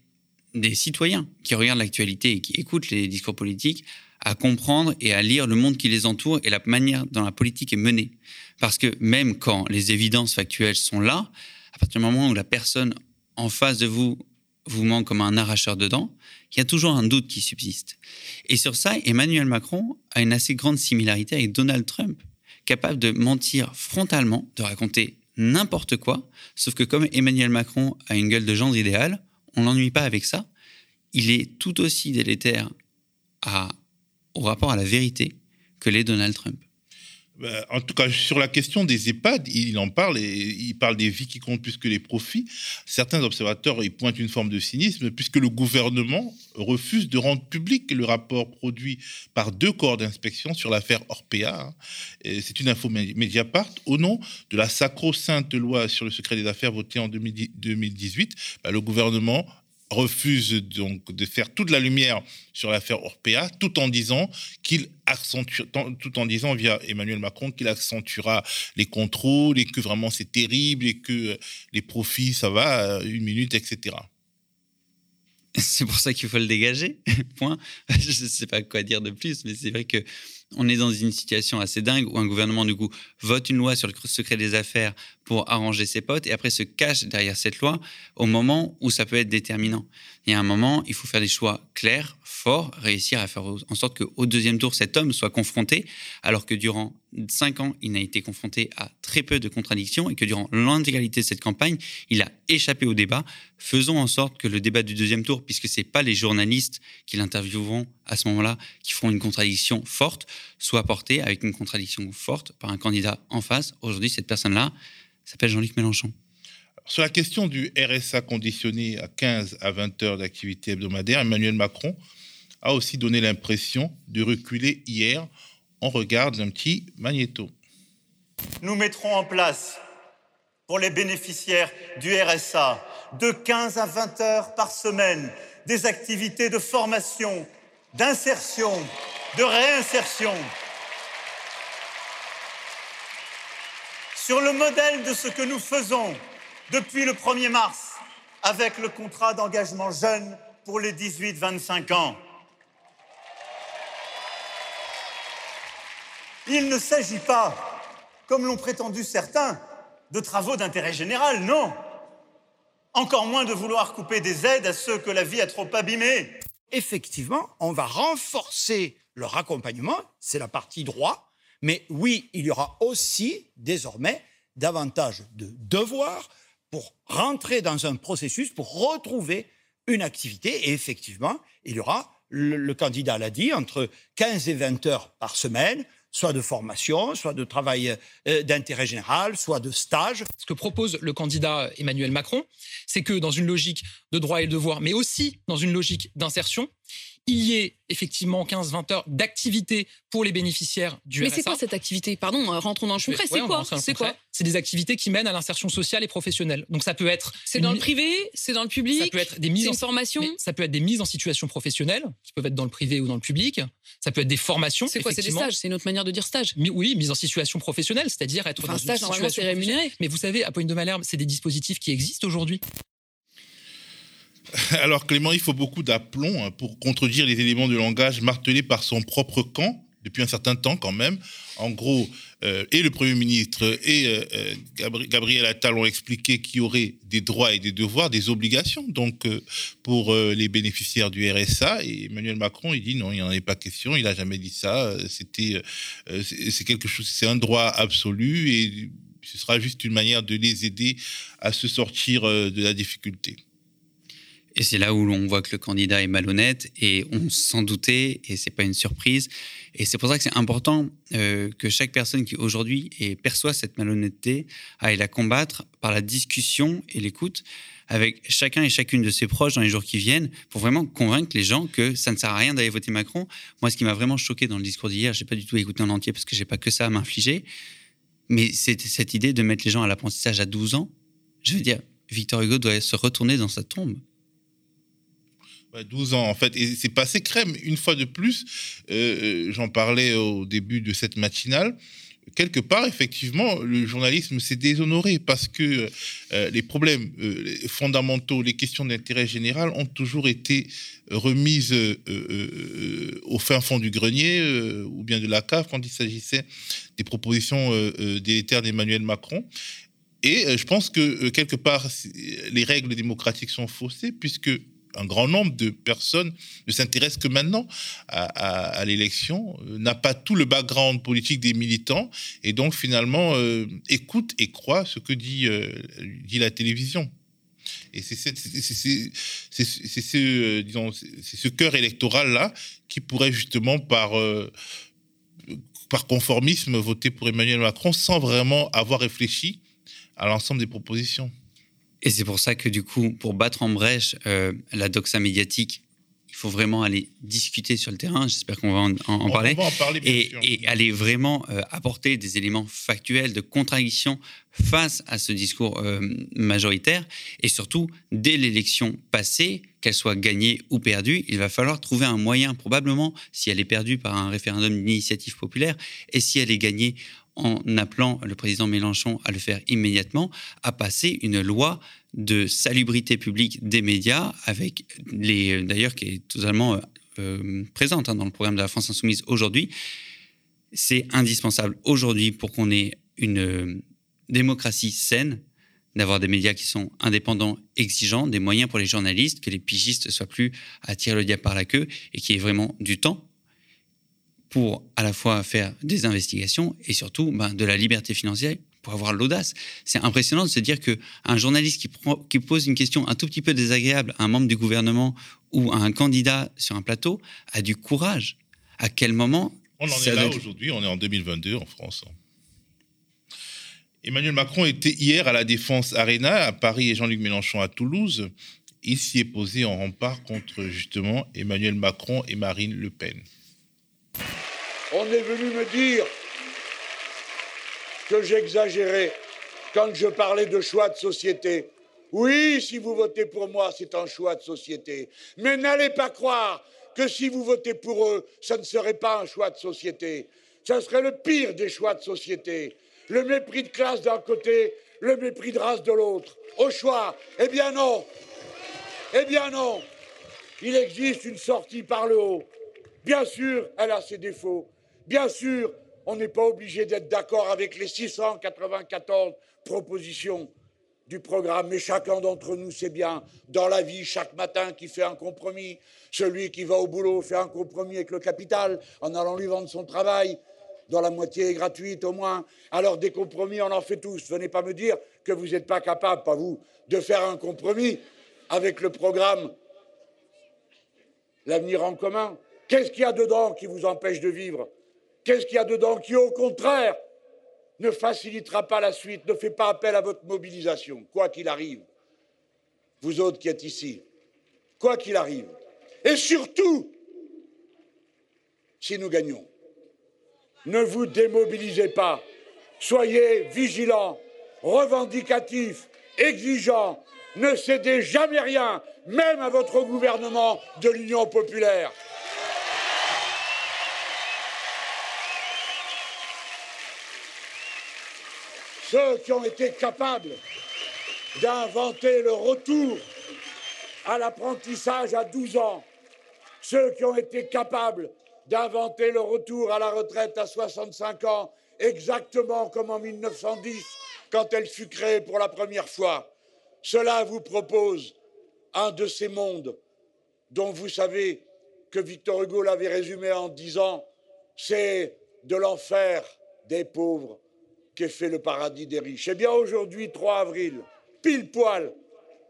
des citoyens qui regardent l'actualité et qui écoutent les discours politiques à comprendre et à lire le monde qui les entoure et la manière dont la politique est menée. Parce que même quand les évidences factuelles sont là, à partir du moment où la personne en face de vous vous ment comme un arracheur de dents, il y a toujours un doute qui subsiste. Et sur ça, Emmanuel Macron a une assez grande similarité avec Donald Trump, capable de mentir frontalement, de raconter n'importe quoi, sauf que comme Emmanuel Macron a une gueule de gendre idéal, on l'ennuie pas avec ça. Il est tout aussi délétère au rapport à la vérité que l'est Donald Trump. Bah, en tout cas, sur la question des EHPAD, il en parle et il parle des vies qui comptent plus que les profits. Certains observateurs y pointent une forme de cynisme puisque le gouvernement refuse de rendre public le rapport produit par deux corps d'inspection sur l'affaire Orpea. C'est une info Mediapart. Au nom de la sacro-sainte loi sur le secret des affaires votée en 2018, bah, le gouvernement refuse donc de faire toute la lumière sur l'affaire Orpea, tout en disant qu'il accentue, tout en disant via Emmanuel Macron qu'il accentuera les contrôles et que vraiment c'est terrible et que les profits ça va une minute, etc. [laughs] C'est pour ça qu'il faut le dégager. [laughs] Point. [laughs] Je ne sais pas quoi dire de plus, mais c'est vrai que on est dans une situation assez dingue où un gouvernement, du coup, vote une loi sur le secret des affaires pour arranger ses potes et après se cache derrière cette loi au moment où ça peut être déterminant. Il y a un moment, il faut faire des choix clairs, réussir à faire en sorte qu'au deuxième tour, cet homme soit confronté, alors que durant cinq ans, il n'a été confronté à très peu de contradictions et que durant l'intégralité de cette campagne, il a échappé au débat. Faisons en sorte que le débat du deuxième tour, puisque ce n'est pas les journalistes qui l'intervieweront à ce moment-là, qui feront une contradiction forte, soit porté avec une contradiction forte par un candidat en face. Aujourd'hui, cette personne-là s'appelle Jean-Luc Mélenchon. Sur la question du RSA conditionné à 15 à 20 heures d'activité hebdomadaire, Emmanuel Macron a aussi donné l'impression de reculer hier. On regarde un petit magnéto. Nous mettrons en place pour les bénéficiaires du RSA de 15 à 20 heures par semaine des activités de formation, d'insertion, de réinsertion. Sur le modèle de ce que nous faisons depuis le 1er mars avec le contrat d'engagement jeune pour les 18-25 ans. Il ne s'agit pas, comme l'ont prétendu certains, de travaux d'intérêt général, non. Encore moins de vouloir couper des aides à ceux que la vie a trop abîmés. Effectivement, on va renforcer leur accompagnement, c'est la partie droit, mais oui, il y aura aussi désormais davantage de devoirs, pour rentrer dans un processus, pour retrouver une activité. Et effectivement, il y aura, le, candidat l'a dit, entre 15 et 20 heures par semaine, soit de formation, soit de travail euh, d'intérêt général, soit de stage. Ce que propose le candidat Emmanuel Macron, c'est que dans une logique de droit et de devoir, mais aussi dans une logique d'insertion, il y ait effectivement 15-20 heures d'activité pour les bénéficiaires du Mais RSA. c'est quoi cette activité? Pardon, euh, rentrons dans le concret. C'est quoi C'est quoi C'est des activités qui mènent à l'insertion sociale et professionnelle. Donc ça peut être. C'est dans le privé, c'est dans le public. Ça peut être des mises en formation? Ça peut être des mises en situation professionnelle, qui peuvent être dans le privé ou dans le public. Ça peut être des formations. C'est quoi C'est des stages? C'est une autre manière de dire stage? Mais oui, mise en situation professionnelle, c'est-à-dire être enfin, dans stage, une situation c'est rémunéré. Mais vous savez, à Point de Malherbe, c'est des dispositifs qui existent aujourd'hui. [laughs] Alors Clément, il faut beaucoup d'aplomb hein, pour contredire les éléments de langage martelés par son propre camp depuis un certain temps quand même. En gros, euh, et le Premier ministre et euh, euh, Gabriel Attal ont expliqué qu'il y aurait des droits et des devoirs, des obligations donc pour les bénéficiaires du RSA. Et Emmanuel Macron, il dit non, il n'y en avait pas question, il n'a jamais dit ça. C'était, c'est quelque chose, c'est un droit absolu et ce sera juste une manière de les aider à se sortir de la difficulté. Et c'est là où l'on voit que le candidat est malhonnête et on s'en doutait et c'est pas une surprise. Et c'est pour ça que c'est important euh, que chaque personne qui aujourd'hui perçoit cette malhonnêteté aille la combattre par la discussion et l'écoute avec chacun et chacune de ses proches dans les jours qui viennent pour vraiment convaincre les gens que ça ne sert à rien d'aller voter Macron. Moi, ce qui m'a vraiment choqué dans le discours d'hier, j'ai pas du tout écouté en entier parce que j'ai pas que ça à m'infliger, mais c'est cette idée de mettre les gens à l'apprentissage à 12 ans. Je veux dire, Victor Hugo doit se retourner dans sa tombe. 12 ans en fait. Et c'est passé crème. Une fois de plus, euh, euh, j'en parlais au début de cette matinale. Quelque part, effectivement, le journalisme s'est déshonoré parce que euh, les problèmes fondamentaux, les questions d'intérêt général ont toujours été remises au fin fond du grenier ou bien de la cave quand il s'agissait des propositions délétères d'Emmanuel Macron. Et je pense que quelque part, les règles démocratiques sont faussées puisque un grand nombre de personnes ne s'intéressent que maintenant à, l'élection, euh, n'a pas tout le background politique des militants et donc finalement euh, écoute et croit ce que dit, euh, la télévision. Et c'est ce, ce cœur électoral-là qui pourrait justement par, par conformisme voter pour Emmanuel Macron sans vraiment avoir réfléchi à l'ensemble des propositions. Et c'est pour ça que du coup, pour battre en brèche euh, la doxa médiatique, il faut vraiment aller discuter sur le terrain. J'espère qu'on va en, parler. Va en parler et, et, aller vraiment euh, apporter des éléments factuels de contradiction face à ce discours euh, majoritaire. Et surtout, dès l'élection passée, qu'elle soit gagnée ou perdue, il va falloir trouver un moyen, probablement, si elle est perdue par un référendum d'initiative populaire, et si elle est gagnée en appelant le président Mélenchon à le faire immédiatement, à passer une loi de salubrité publique des médias, avec les d'ailleurs qui est totalement euh, présente hein, dans le programme de la France insoumise aujourd'hui, C'est indispensable aujourd'hui pour qu'on ait une euh, démocratie saine, d'avoir des médias qui sont indépendants, exigeants, des moyens pour les journalistes, que les pigistes soient plus à tirer le diable par la queue et qu'il y ait vraiment du temps pour à la fois faire des investigations et surtout ben, de la liberté financière pour avoir l'audace. C'est impressionnant de se dire qu'un journaliste qui, qui pose une question un tout petit peu désagréable à un membre du gouvernement ou à un candidat sur un plateau a du courage. À quel moment On en est là aujourd'hui, on est en 2022 en France. Emmanuel Macron était hier à la Défense Arena à Paris et Jean-Luc Mélenchon à Toulouse. Il s'y est posé en rempart contre justement Emmanuel Macron et Marine Le Pen. On est venu me dire que j'exagérais quand je parlais de choix de société. Oui, si vous votez pour moi, c'est un choix de société. Mais n'allez pas croire que si vous votez pour eux, ça ne serait pas un choix de société. Ça serait le pire des choix de société le mépris de classe d'un côté, le mépris de race de l'autre. Au choix, eh bien non. Eh bien non. Il existe une sortie par le haut. Bien sûr, elle a ses défauts. Bien sûr, on n'est pas obligé d'être d'accord avec les 694 propositions du programme, mais chacun d'entre nous sait bien, dans la vie, chaque matin, qui fait un compromis. Celui qui va au boulot fait un compromis avec le capital en allant lui vendre son travail dans la moitié est gratuite au moins. Alors des compromis, on en fait tous. Venez pas me dire que vous n'êtes pas capable, pas vous, de faire un compromis avec le programme L'avenir en commun. Qu'est-ce qu'il y a dedans qui vous empêche de vivre? Qu'est-ce qu'il y a dedans qui, au contraire, ne facilitera pas la suite, ne fait pas appel à votre mobilisation, quoi qu'il arrive? Vous autres qui êtes ici, quoi qu'il arrive. Et surtout, si nous gagnons ne vous démobilisez pas. Soyez vigilants, revendicatifs, exigeants. Ne cédez jamais rien, même à votre gouvernement de l'Union populaire. Ceux qui ont été capables d'inventer le retour à l'apprentissage à 12 ans, ceux qui ont été capables d'inventer le retour à la retraite à 65 ans, exactement comme en 1910, quand elle fut créée pour la première fois. Cela vous propose un de ces mondes dont vous savez que Victor Hugo l'avait résumé en disant c'est de l'enfer des pauvres qu'est fait le paradis des riches. Eh bien aujourd'hui, 3 avril, pile poil,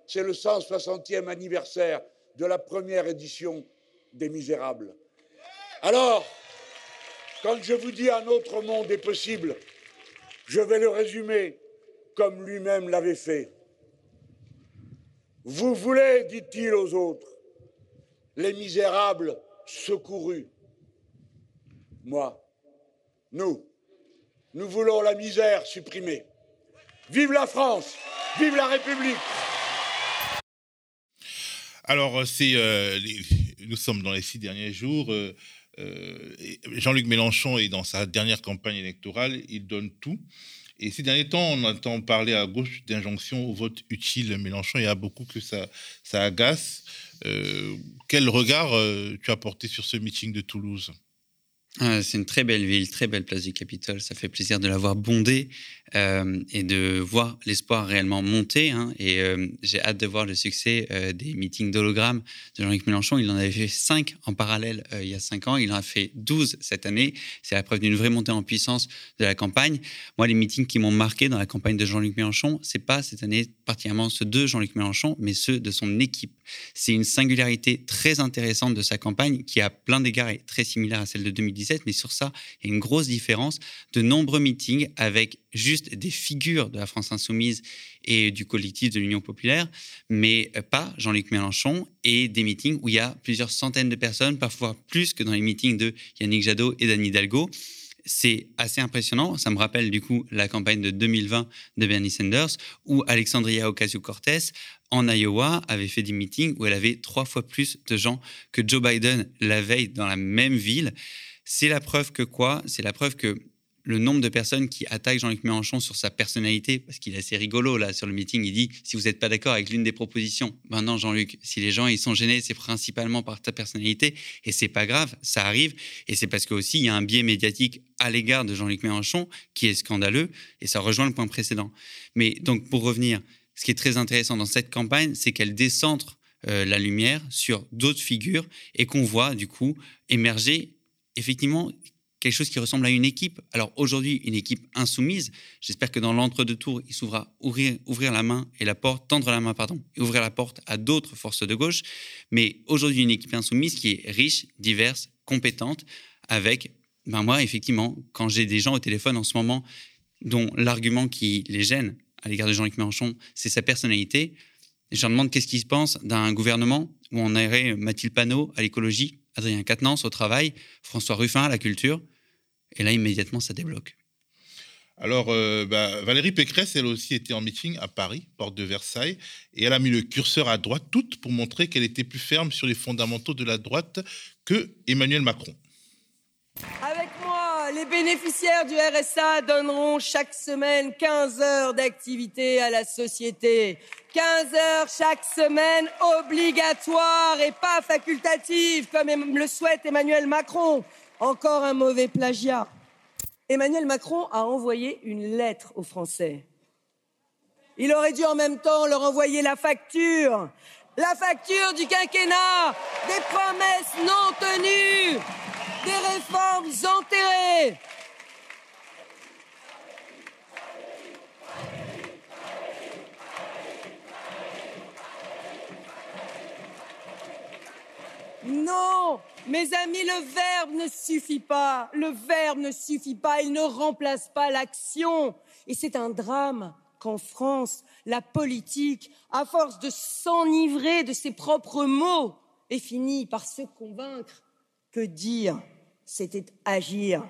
c'est le 160e anniversaire de la première édition des Misérables. Alors, quand je vous dis un autre monde est possible, je vais le résumer comme lui-même l'avait fait. Vous voulez, dit-il aux autres, les misérables secourus. Moi, nous, nous voulons la misère supprimée. Vive la France, vive la République. Alors, c'est, euh, nous sommes dans les six derniers jours. Euh, euh, Jean-Luc Mélenchon est dans sa dernière campagne électorale, il donne tout. Et ces derniers temps, on entend parler à gauche d'injonction au vote utile. Mélenchon, il y a beaucoup que ça, agace. Euh, quel regard euh, tu as porté sur ce meeting de Toulouse? C'est une très belle ville, très belle place du Capitole. Ça fait plaisir de l'avoir bondée euh, et de voir l'espoir réellement monter. Hein. Et euh, j'ai hâte de voir le succès euh, des meetings d'hologrammes de Jean-Luc Mélenchon. Il en avait fait 5 en parallèle il y a 5 ans. Il en a fait 12 cette année. C'est la preuve d'une vraie montée en puissance de la campagne. Moi, les meetings qui m'ont marqué dans la campagne de Jean-Luc Mélenchon, c'est pas cette année particulièrement ceux de Jean-Luc Mélenchon, mais ceux de son équipe. C'est une singularité très intéressante de sa campagne qui, a plein d'égards, est très similaire à celle de 2010 mais sur ça, il y a une grosse différence. De nombreux meetings avec juste des figures de la France insoumise et du collectif de l'Union populaire, mais pas Jean-Luc Mélenchon, et des meetings où il y a plusieurs centaines de personnes, parfois plus que dans les meetings de Yannick Jadot et d'Anne Hidalgo c'est assez impressionnant. Ça me rappelle du coup la campagne de 2020 de Bernie Sanders, où Alexandria Ocasio-Cortez, en Iowa, avait fait des meetings où elle avait trois fois plus de gens que Joe Biden la veille dans la même ville. C'est la preuve que quoi? C'est la preuve que le nombre de personnes qui attaquent Jean-Luc Mélenchon sur sa personnalité, parce qu'il est assez rigolo là sur le meeting, il dit si vous n'êtes pas d'accord avec l'une des propositions, ben non Jean-Luc, si les gens ils sont gênés, c'est principalement par ta personnalité et c'est pas grave, ça arrive. Et c'est parce que aussi il y a un biais médiatique à l'égard de Jean-Luc Mélenchon qui est scandaleux. Et ça rejoint le point précédent. Mais donc pour revenir, ce qui est très intéressant dans cette campagne, c'est qu'elle décentre euh, la lumière sur d'autres figures et qu'on voit du coup émerger effectivement quelque chose qui ressemble à une équipe. Alors aujourd'hui, une équipe insoumise. J'espère que dans l'entre-deux tours, il s'ouvrira ouvrir, ouvrir la main et la porte, tendre la main, pardon, et ouvrir la porte à d'autres forces de gauche. Mais aujourd'hui, une équipe insoumise qui est riche, diverse, compétente, avec, ben moi, effectivement, quand j'ai des gens au téléphone en ce moment dont l'argument qui les gêne à l'égard de Jean-Luc Mélenchon, c'est sa personnalité, je leur demande qu'est-ce qu'ils pensent d'un gouvernement où on aurait Mathilde Panot à l'écologie, Adrien Quatennens au travail, François Ruffin à la culture, et là, immédiatement, ça débloque. Alors, euh, bah, Valérie Pécresse, elle aussi était en meeting à Paris, porte de Versailles, et elle a mis le curseur à droite toute pour montrer qu'elle était plus ferme sur les fondamentaux de la droite que Emmanuel Macron. Avec les bénéficiaires du RSA donneront chaque semaine 15 heures d'activité à la société. 15 heures chaque semaine obligatoires et pas facultatives, comme le souhaite Emmanuel Macron. Encore un mauvais plagiat. Emmanuel Macron a envoyé une lettre aux Français. Il aurait dû en même temps leur envoyer la facture. La facture du quinquennat, des promesses non tenues, des réformes enterrées. Non, mes amis, le verbe ne suffit pas. Le verbe ne suffit pas. Il ne remplace pas l'action. Et c'est un drame qu'en France, la politique, à force de s'enivrer de ses propres mots, ait fini par se convaincre que dire, c'était agir.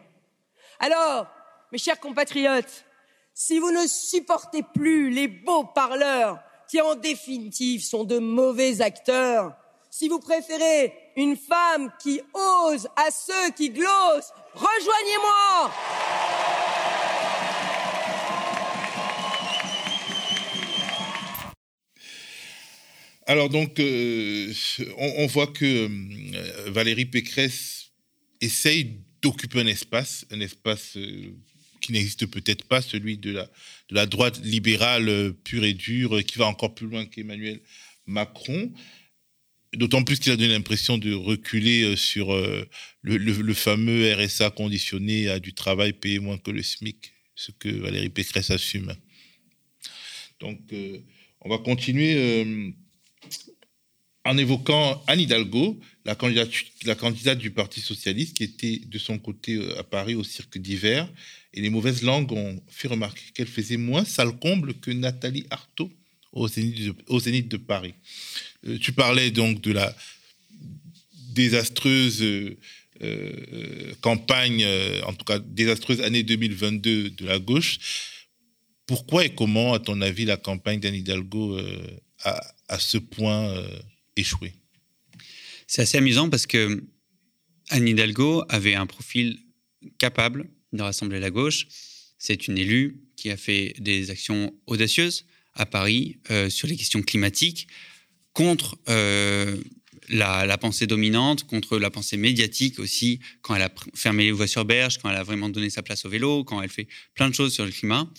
Alors, mes chers compatriotes, si vous ne supportez plus les beaux parleurs qui, en définitive, sont de mauvais acteurs, si vous préférez une femme qui ose à ceux qui glosent, rejoignez-moi. Alors donc, euh, on, voit que euh, Valérie Pécresse essaye d'occuper un espace, un espace euh, qui n'existe peut-être pas, celui de la, droite libérale pure et dure, qui va encore plus loin qu'Emmanuel Macron. D'autant plus qu'il a donné l'impression de reculer euh, sur euh, le, fameux RSA conditionné à du travail payé moins que le SMIC, ce que Valérie Pécresse assume. Donc, euh, on va continuer en évoquant Anne Hidalgo, la candidate, du Parti socialiste, qui était de son côté à Paris au cirque d'hiver. Et les mauvaises langues ont fait remarquer qu'elle faisait moins sale comble que Nathalie Arthaud au Zénith de Paris. Euh, tu parlais donc de la désastreuse euh, euh, campagne, en tout cas désastreuse année 2022 de la gauche. Pourquoi et comment, à ton avis, la campagne d'Anne Hidalgo a à ce point C'est assez amusant parce que Anne Hidalgo avait un profil capable de rassembler la gauche. C'est une élue qui a fait des actions audacieuses à Paris sur les questions climatiques, contre euh, la, pensée dominante, contre la pensée médiatique aussi, quand elle a fermé les voies sur berge, quand elle a vraiment donné sa place au vélo, quand elle fait plein de choses sur le climat.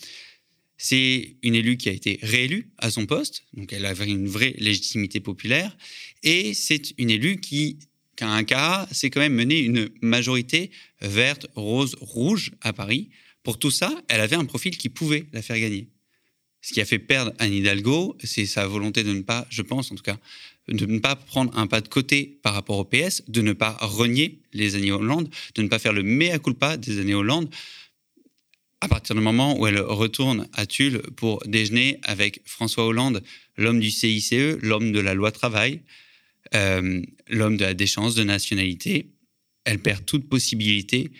C'est une élue qui a été réélue à son poste, donc elle avait une vraie légitimité populaire, et c'est une élue qui, a un cas, c'est quand même mené une majorité verte, rose, rouge à Paris. Pour tout ça, elle avait un profil qui pouvait la faire gagner. Ce qui a fait perdre Anne Hidalgo, c'est sa volonté de ne pas, je pense en tout cas, de ne pas prendre un pas de côté par rapport au PS, de ne pas renier les années Hollande, de ne pas faire le mea culpa des années Hollande. À partir du moment où elle retourne à Tulle pour déjeuner avec François Hollande, l'homme du CICE, l'homme de la loi travail, euh, l'homme de la déchéance de nationalité, elle perd toute possibilité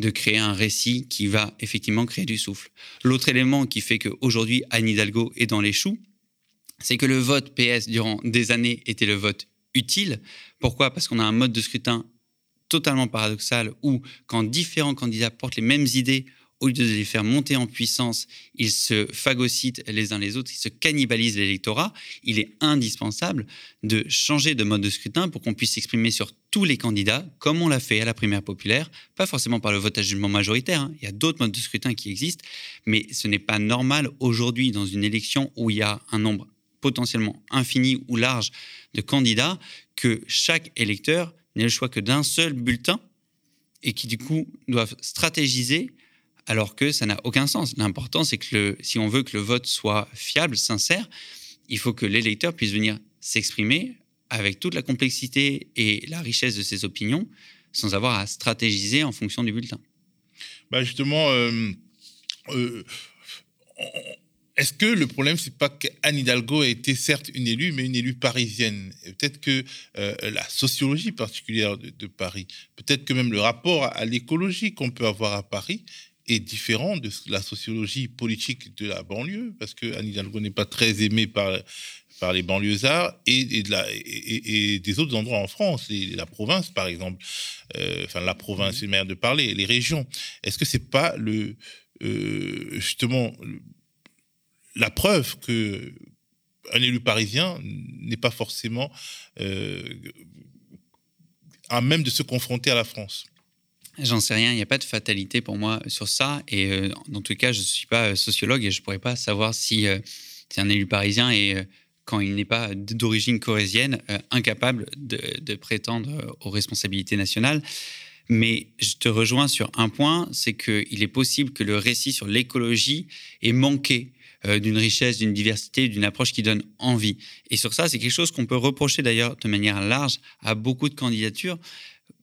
de créer un récit qui va effectivement créer du souffle. L'autre élément qui fait qu'aujourd'hui Anne Hidalgo est dans les choux, c'est que le vote PS durant des années était le vote utile. Pourquoi? Parce qu'on a un mode de scrutin totalement paradoxal où quand différents candidats portent les mêmes idées, au lieu de les faire monter en puissance, ils se phagocytent les uns les autres, ils se cannibalisent l'électorat. Il est indispensable de changer de mode de scrutin pour qu'on puisse s'exprimer sur tous les candidats, comme on l'a fait à la primaire populaire, pas forcément par le vote à jugement majoritaire. Hein. Il y a d'autres modes de scrutin qui existent, mais ce n'est pas normal aujourd'hui dans une élection où il y a un nombre potentiellement infini ou large de candidats que chaque électeur n'ait le choix que d'un seul bulletin et qui du coup doivent stratégiser alors que ça n'a aucun sens. L'important, c'est que si on veut que le vote soit fiable, sincère, il faut que l'électeur puisse venir s'exprimer avec toute la complexité et la richesse de ses opinions, sans avoir à stratégiser en fonction du bulletin. Bah justement, euh, euh, est-ce que le problème, c'est pas qu'Anne Hidalgo a été certes une élue, mais une élue parisienne? Peut-être que euh, la sociologie particulière de, Paris, peut-être que même le rapport à, l'écologie qu'on peut avoir à Paris est différent de la sociologie politique de la banlieue, parce que Anne Hidalgo n'est pas très aimée par, par les banlieusards et, et, de la, et, des autres endroits en France, la province par exemple, euh, enfin la province, c'est manière de parler, les régions. Est-ce que c'est pas le euh, justement la preuve que un élu parisien n'est pas forcément euh, à même de se confronter à la France? J'en sais rien, il n'y a pas de fatalité pour moi sur ça. Et euh, dans les cas, je ne suis pas sociologue et je ne pourrais pas savoir si euh, c'est un élu parisien et quand il n'est pas d'origine corésienne, incapable de, de, prétendre aux responsabilités nationales. Mais je te rejoins sur un point, c'est qu'il est possible que le récit sur l'écologie ait manqué euh, d'une richesse, d'une diversité, d'une approche qui donne envie. Et sur ça, c'est quelque chose qu'on peut reprocher d'ailleurs de manière large à beaucoup de candidatures.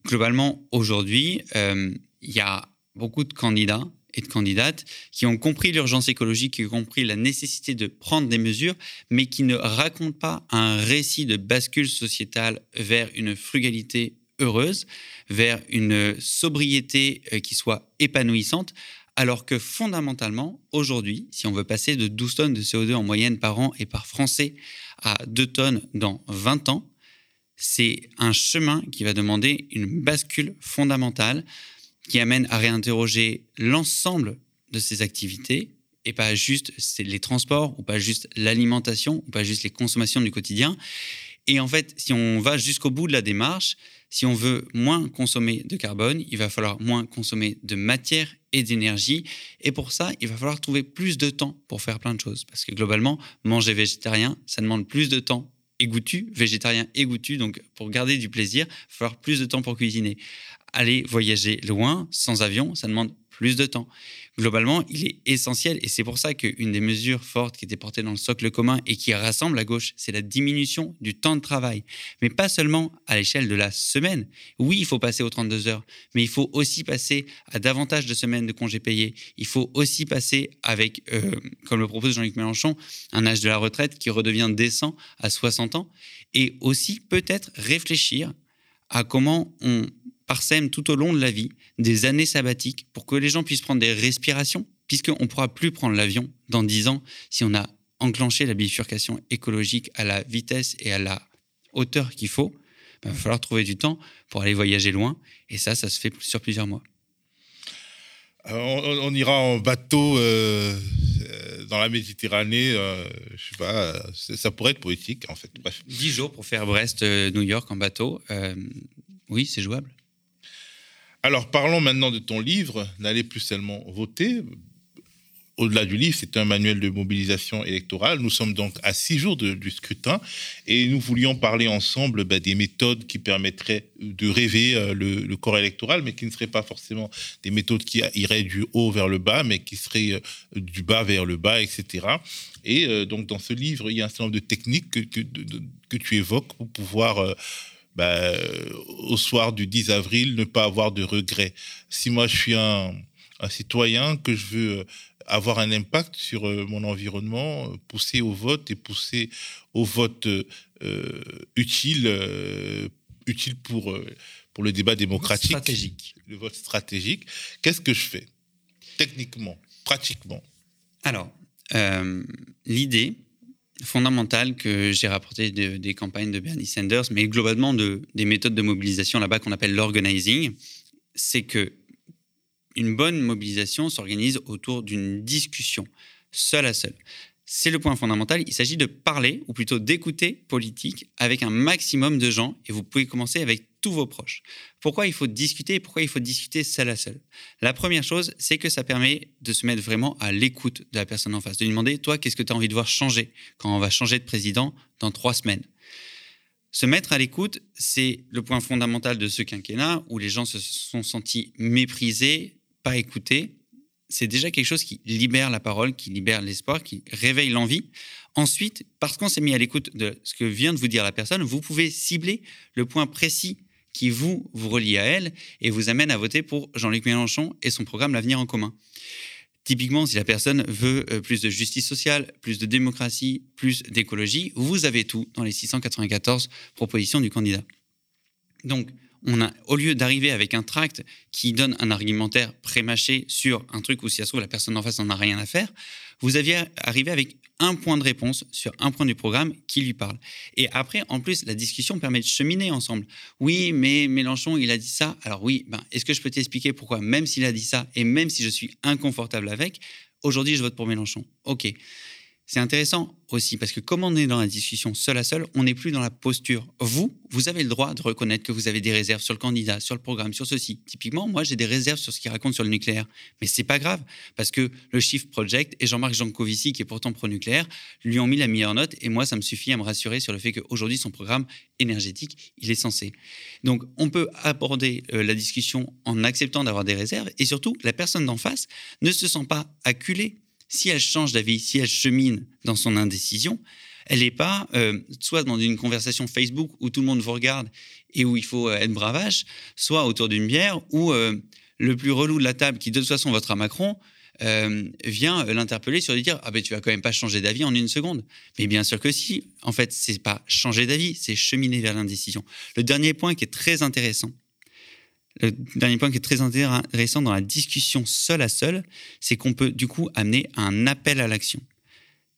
Globalement, aujourd'hui, euh, il y a beaucoup de candidats et de candidates qui ont compris l'urgence écologique, qui ont compris la nécessité de prendre des mesures, mais qui ne racontent pas un récit de bascule sociétale vers une frugalité heureuse, vers une sobriété euh, qui soit épanouissante, alors que fondamentalement, aujourd'hui, si on veut passer de 12 tonnes de CO2 en moyenne par an et par Français à 2 tonnes dans 20 ans, c'est un chemin qui va demander une bascule fondamentale qui amène à réinterroger l'ensemble de ces activités et pas juste les transports ou pas juste l'alimentation ou pas juste les consommations du quotidien. Et en fait, si on va jusqu'au bout de la démarche, si on veut moins consommer de carbone, il va falloir moins consommer de matière et d'énergie. Et pour ça, il va falloir trouver plus de temps pour faire plein de choses. Parce que globalement, manger végétarien, ça demande plus de temps goûtu, végétarien goûtu. Donc, pour garder du plaisir, il va falloir plus de temps pour cuisiner. Aller voyager loin, sans avion, ça demande plus de temps. Globalement, il est essentiel et c'est pour ça qu'une des mesures fortes qui était portée dans le socle commun et qui rassemble la gauche, c'est la diminution du temps de travail. Mais pas seulement à l'échelle de la semaine. Oui, il faut passer aux 32 heures, mais il faut aussi passer à davantage de semaines de congés payés. Il faut aussi passer avec, euh, comme le propose Jean-Luc Mélenchon, un âge de la retraite qui redevient décent à 60 ans. Et aussi peut-être réfléchir à comment on tout au long de la vie des années sabbatiques pour que les gens puissent prendre des respirations, puisqu'on ne pourra plus prendre l'avion dans 10 ans si on a enclenché la bifurcation écologique à la vitesse et à la hauteur qu'il faut. Ben, il va falloir trouver du temps pour aller voyager loin, et ça, ça se fait sur plusieurs mois. on, ira en bateau euh, euh, dans la Méditerranée, euh, je sais pas, ça pourrait être poétique en fait. Bref. 10 jours pour faire Brest-New York en bateau, oui, c'est jouable. Alors parlons maintenant de ton livre, N'allez plus seulement voter. Au-delà du livre, c'est un manuel de mobilisation électorale. Nous sommes donc à six jours du scrutin et nous voulions parler ensemble bah, des méthodes qui permettraient de rêver euh, le, corps électoral, mais qui ne seraient pas forcément des méthodes qui iraient du haut vers le bas, mais qui seraient euh, du bas vers le bas, etc. Et euh, donc dans ce livre, il y a un certain nombre de techniques que, que tu évoques pour pouvoir bah, au soir du 10 avril, ne pas avoir de regrets. Si moi je suis un, citoyen, que je veux euh, avoir un impact sur euh, mon environnement, euh, pousser au vote et pousser au vote utile, utile pour, pour le débat démocratique. Stratégique. Le vote stratégique. Qu'est-ce que je fais? Techniquement, pratiquement Alors, l'idée, fondamentale que j'ai rapporté des campagnes de Bernie Sanders, mais globalement de, des méthodes de mobilisation là-bas qu'on appelle l'organizing, c'est que une bonne mobilisation s'organise autour d'une discussion, seul à seul. C'est le point fondamental. Il s'agit de parler, ou plutôt d'écouter politique avec un maximum de gens, et vous pouvez commencer avec tous vos proches. Pourquoi il faut discuter Pourquoi il faut discuter seul à seul? La première chose, c'est que ça permet de se mettre vraiment à l'écoute de la personne en face, de lui demander, toi, qu'est-ce que tu as envie de voir changer quand on va changer de président dans trois semaines? Se mettre à l'écoute, c'est le point fondamental de ce quinquennat où les gens se sont sentis méprisés, pas écoutés. C'est déjà quelque chose qui libère la parole, qui libère l'espoir, qui réveille l'envie. Ensuite, parce qu'on s'est mis à l'écoute de ce que vient de vous dire la personne, vous pouvez cibler le point précis qui vous, vous relie à elle et vous amène à voter pour Jean-Luc Mélenchon et son programme L'avenir en commun. Typiquement, si la personne veut euh, plus de justice sociale, plus de démocratie, plus d'écologie, vous avez tout dans les 694 propositions du candidat. Donc, on a, au lieu d'arriver avec un tract qui donne un argumentaire prémâché sur un truc où si ça se trouve la personne en face n'en a rien à faire, vous aviez arrivé avec un point de réponse sur un point du programme qui lui parle. Et après, en plus, la discussion permet de cheminer ensemble. Oui, mais Mélenchon, il a dit ça. Alors oui, ben, est-ce que je peux t'expliquer pourquoi, même s'il a dit ça, et même si je suis inconfortable avec, aujourd'hui, je vote pour Mélenchon. OK. C'est intéressant aussi parce que comme on est dans la discussion seul à seul, on n'est plus dans la posture. Vous, vous avez le droit de reconnaître que vous avez des réserves sur le candidat, sur le programme, sur ceci. Typiquement, moi, j'ai des réserves sur ce qu'il raconte sur le nucléaire. Mais c'est pas grave parce que le Shift Project et Jean-Marc Jancovici, qui est pourtant pro-nucléaire, lui ont mis la meilleure note et moi, ça me suffit à me rassurer sur le fait qu'aujourd'hui, son programme énergétique, il est censé. Donc, on peut aborder euh, la discussion en acceptant d'avoir des réserves et surtout, la personne d'en face ne se sent pas acculée si elle change d'avis, si elle chemine dans son indécision, elle n'est pas euh, soit dans une conversation Facebook où tout le monde vous regarde et où il faut euh, être bravage, soit autour d'une bière où euh, le plus relou de la table, qui de toute façon votera Macron, vient l'interpeller sur lui dire ah ben tu vas quand même pas changer d'avis en une seconde. Mais bien sûr que si. En fait, c'est pas changer d'avis, c'est cheminer vers l'indécision. Le dernier point qui est très intéressant, le dernier point qui est très intéressant dans la discussion seul à seul, c'est qu'on peut du coup amener un appel à l'action.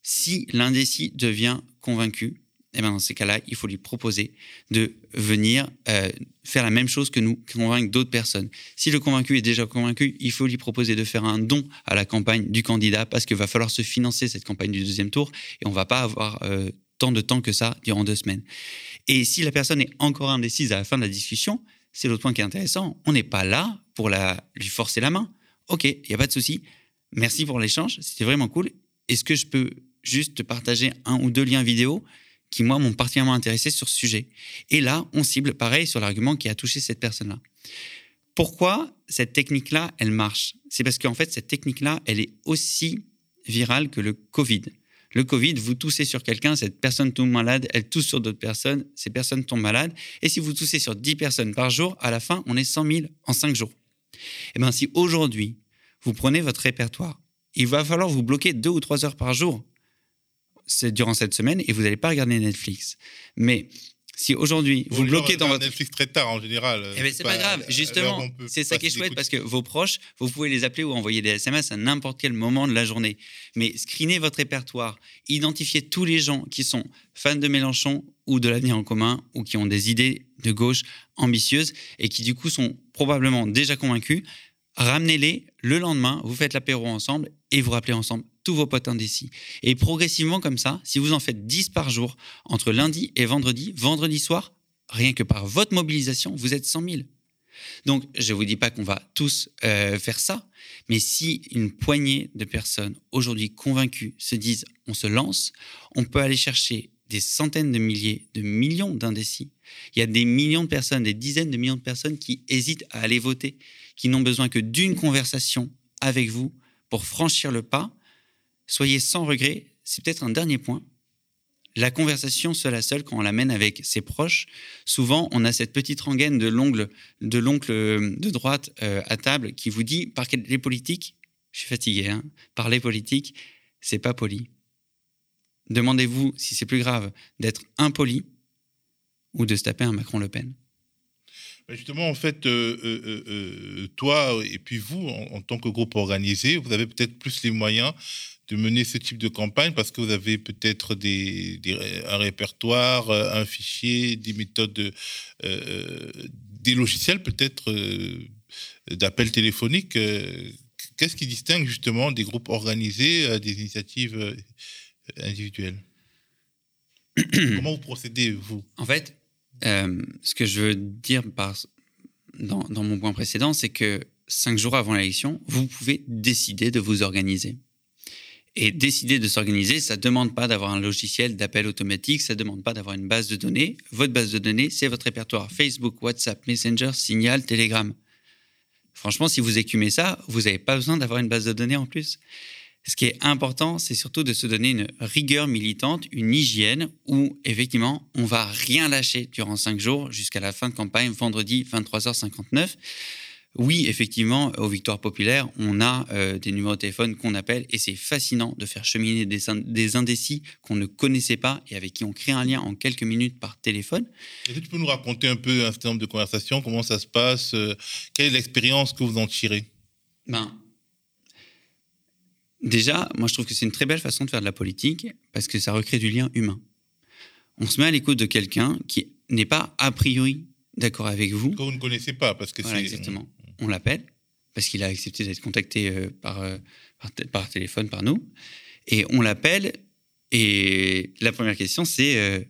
Si l'indécis devient convaincu, eh ben dans ces cas-là, il faut lui proposer de venir euh, faire la même chose que nous, convaincre d'autres personnes. Si le convaincu est déjà convaincu, il faut lui proposer de faire un don à la campagne du candidat parce qu'il va falloir se financer cette campagne du deuxième tour et on va pas avoir euh, tant de temps que ça durant deux semaines. Et si la personne est encore indécise à la fin de la discussion, c'est l'autre point qui est intéressant. On n'est pas là pour la, lui forcer la main. Ok, il n'y a pas de souci. Merci pour l'échange, c'était vraiment cool. Est-ce que je peux juste te partager un ou deux liens vidéo qui, moi, m'ont particulièrement intéressé sur ce sujet? Et là, on cible pareil sur l'argument qui a touché cette personne-là. Pourquoi cette technique-là, elle marche? C'est parce qu'en fait, cette technique-là, elle est aussi virale que le Covid. Le Covid, vous toussez sur quelqu'un, cette personne tombe malade, elle tousse sur d'autres personnes, ces personnes tombent malades. Et si vous toussez sur 10 personnes par jour, à la fin, on est 100 000 en 5 jours. Eh bien, si aujourd'hui, vous prenez votre répertoire, il va falloir vous bloquer 2 ou 3 heures par jour durant cette semaine et vous n'allez pas regarder Netflix. Mais si aujourd'hui vous bloquez dans votre Netflix très tard en général. Eh ben, c'est pas, grave, justement, c'est ça qui est chouette parce que vos proches, vous pouvez les appeler ou envoyer des SMS à n'importe quel moment de la journée. Mais screenez votre répertoire, identifiez tous les gens qui sont fans de Mélenchon ou de l'avenir en commun ou qui ont des idées de gauche ambitieuses et qui du coup sont probablement déjà convaincus. Ramenez-les le lendemain, vous faites l'apéro ensemble et vous rappelez ensemble tous vos potes indécis. Et progressivement comme ça, si vous en faites 10 par jour, entre lundi et vendredi, vendredi soir, rien que par votre mobilisation, vous êtes 100 000. Donc, je ne vous dis pas qu'on va tous euh, faire ça, mais si une poignée de personnes aujourd'hui convaincues se disent on se lance, on peut aller chercher des centaines de milliers, de millions d'indécis. Il y a des millions de personnes, des dizaines de millions de personnes qui hésitent à aller voter, qui n'ont besoin que d'une conversation avec vous pour franchir le pas soyez sans regret. C'est peut-être un dernier point. La conversation seule à seule, quand on l'amène avec ses proches, souvent on a cette petite rengaine de l'oncle de droite euh, à table qui vous dit par les politiques, je suis fatigué, hein, par les politiques, c'est pas poli. Demandez-vous si c'est plus grave d'être impoli ou de se taper un Macron-Le Pen. Bah, justement, en fait, euh, euh, toi et puis vous, en, tant que groupe organisé, vous avez peut-être plus les moyens de mener ce type de campagne parce que vous avez peut-être un répertoire, euh, un fichier, des méthodes, euh, des logiciels peut-être d'appels téléphoniques. Qu'est-ce qui distingue justement des groupes organisés des initiatives individuelles? Comment vous procédez, vous? En fait, ce que je veux dire dans, dans mon point précédent, c'est que cinq jours avant l'élection, vous pouvez décider de vous organiser. Et décider de s'organiser, ça ne demande pas d'avoir un logiciel d'appel automatique, ça ne demande pas d'avoir une base de données. Votre base de données, c'est votre répertoire Facebook, WhatsApp, Messenger, Signal, Telegram. Franchement, si vous écumez ça, vous n'avez pas besoin d'avoir une base de données en plus. Ce qui est important, c'est surtout de se donner une rigueur militante, une hygiène où, effectivement, on va rien lâcher durant cinq jours jusqu'à la fin de campagne, vendredi 23h59 oui, effectivement, aux victoires populaires, on a euh, des numéros de téléphone qu'on appelle et c'est fascinant de faire cheminer des, indécis qu'on ne connaissait pas et avec qui on crée un lien en quelques minutes par téléphone. Est-ce que tu peux nous raconter un peu un certain nombre de conversations, comment ça se passe, euh, quelle est l'expérience que vous en tirez? Ben, Déjà, moi je trouve que c'est une très belle façon de faire de la politique parce que ça recrée du lien humain. On se met à l'écoute de quelqu'un qui n'est pas a priori d'accord avec vous. Que vous ne connaissez pas, parce que c'est... Exactement on l'appelle, parce qu'il a accepté d'être contacté euh, par, euh, par, téléphone par nous. Et on l'appelle, et la première question, c'est euh,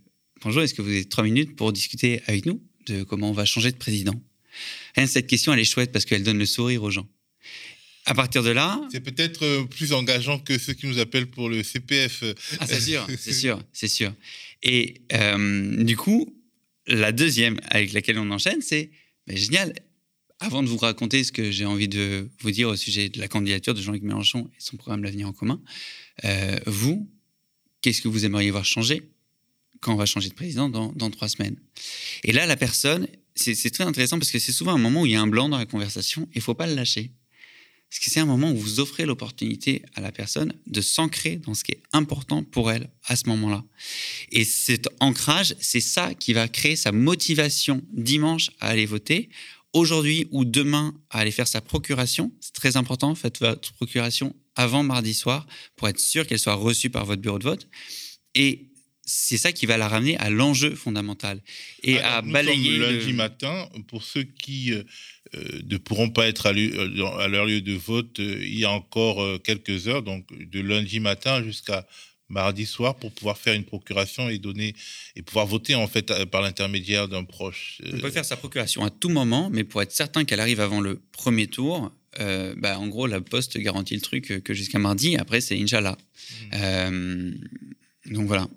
Bonjour, est-ce que vous avez trois minutes pour discuter avec nous de comment on va changer de président? Cette question, elle est chouette parce qu'elle donne le sourire aux gens. À partir de là. C'est peut-être plus engageant que ceux qui nous appellent pour le CPF. Ah, c'est sûr, [laughs] c'est sûr, c'est sûr. Et du coup, la deuxième avec laquelle on enchaîne, c'est génial, avant de vous raconter ce que j'ai envie de vous dire au sujet de la candidature de Jean-Luc Mélenchon et son programme L'avenir en commun, euh, vous, qu'est-ce que vous aimeriez voir changer quand on va changer de président dans, trois semaines? Et là, la personne, c'est très intéressant parce que c'est souvent un moment où il y a un blanc dans la conversation et il faut pas le lâcher. Parce que c'est un moment où vous offrez l'opportunité à la personne de s'ancrer dans ce qui est important pour elle à ce moment-là? Et cet ancrage, c'est ça qui va créer sa motivation dimanche à aller voter aujourd'hui ou demain à aller faire sa procuration. C'est très important, faites votre procuration avant mardi soir pour être sûr qu'elle soit reçue par votre bureau de vote. Et c'est ça qui va la ramener à l'enjeu fondamental et à balayer. lundi matin, pour ceux qui euh, euh, ne pourront pas être à, à, leur lieu de vote, euh, il y a encore quelques heures, donc de lundi matin jusqu'à mardi soir pour pouvoir faire une procuration et donner et pouvoir voter en fait par l'intermédiaire d'un proche. On peut faire sa procuration à tout moment, mais pour être certain qu'elle arrive avant le premier tour, euh, bah, en gros la poste garantit le truc que jusqu'à mardi. Après c'est Inch'Allah. Euh, donc voilà.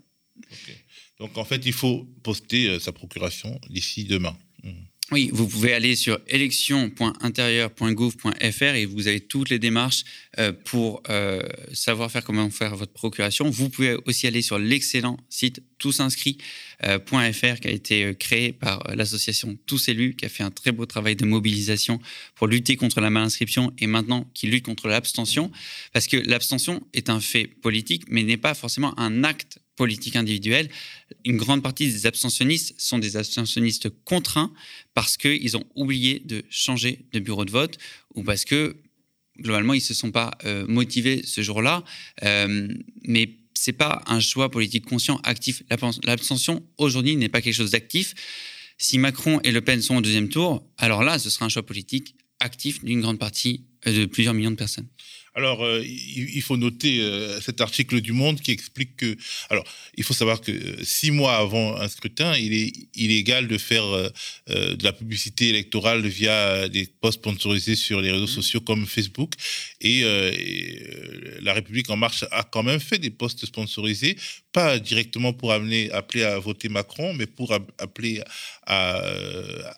Donc en fait il faut poster euh, sa procuration d'ici demain. Hmm. Oui, vous pouvez aller sur élection.intérieur.gouv.fr et vous avez toutes les démarches euh, pour euh, savoir faire comment faire votre procuration. Vous pouvez aussi aller sur l'excellent site tousinscrits.fr qui a été créé par l'association Tous Élus, qui a fait un très beau travail de mobilisation pour lutter contre la malinscription et maintenant qui lutte contre l'abstention. Parce que l'abstention est un fait politique, mais n'est pas forcément un acte politique individuelle. Une grande partie des abstentionnistes sont des abstentionnistes contraints parce qu'ils ont oublié de changer de bureau de vote ou parce que globalement ils se sont pas euh, motivés ce jour-là. Euh, mais c'est pas un choix politique conscient, actif. L'abstention aujourd'hui n'est pas quelque chose d'actif. Si Macron et Le Pen sont au deuxième tour, alors là, ce sera un choix politique actif d'une grande partie euh, de plusieurs millions de personnes. Alors, euh, il, faut noter euh, cet article du Monde qui explique que. Alors, il faut savoir que euh, six mois avant un scrutin, il est illégal de faire de la publicité électorale via des posts sponsorisés sur les réseaux mmh. sociaux comme Facebook. Et, La République En Marche a quand même fait des posts sponsorisés, pas directement pour amener, appeler à voter Macron, mais pour appeler à,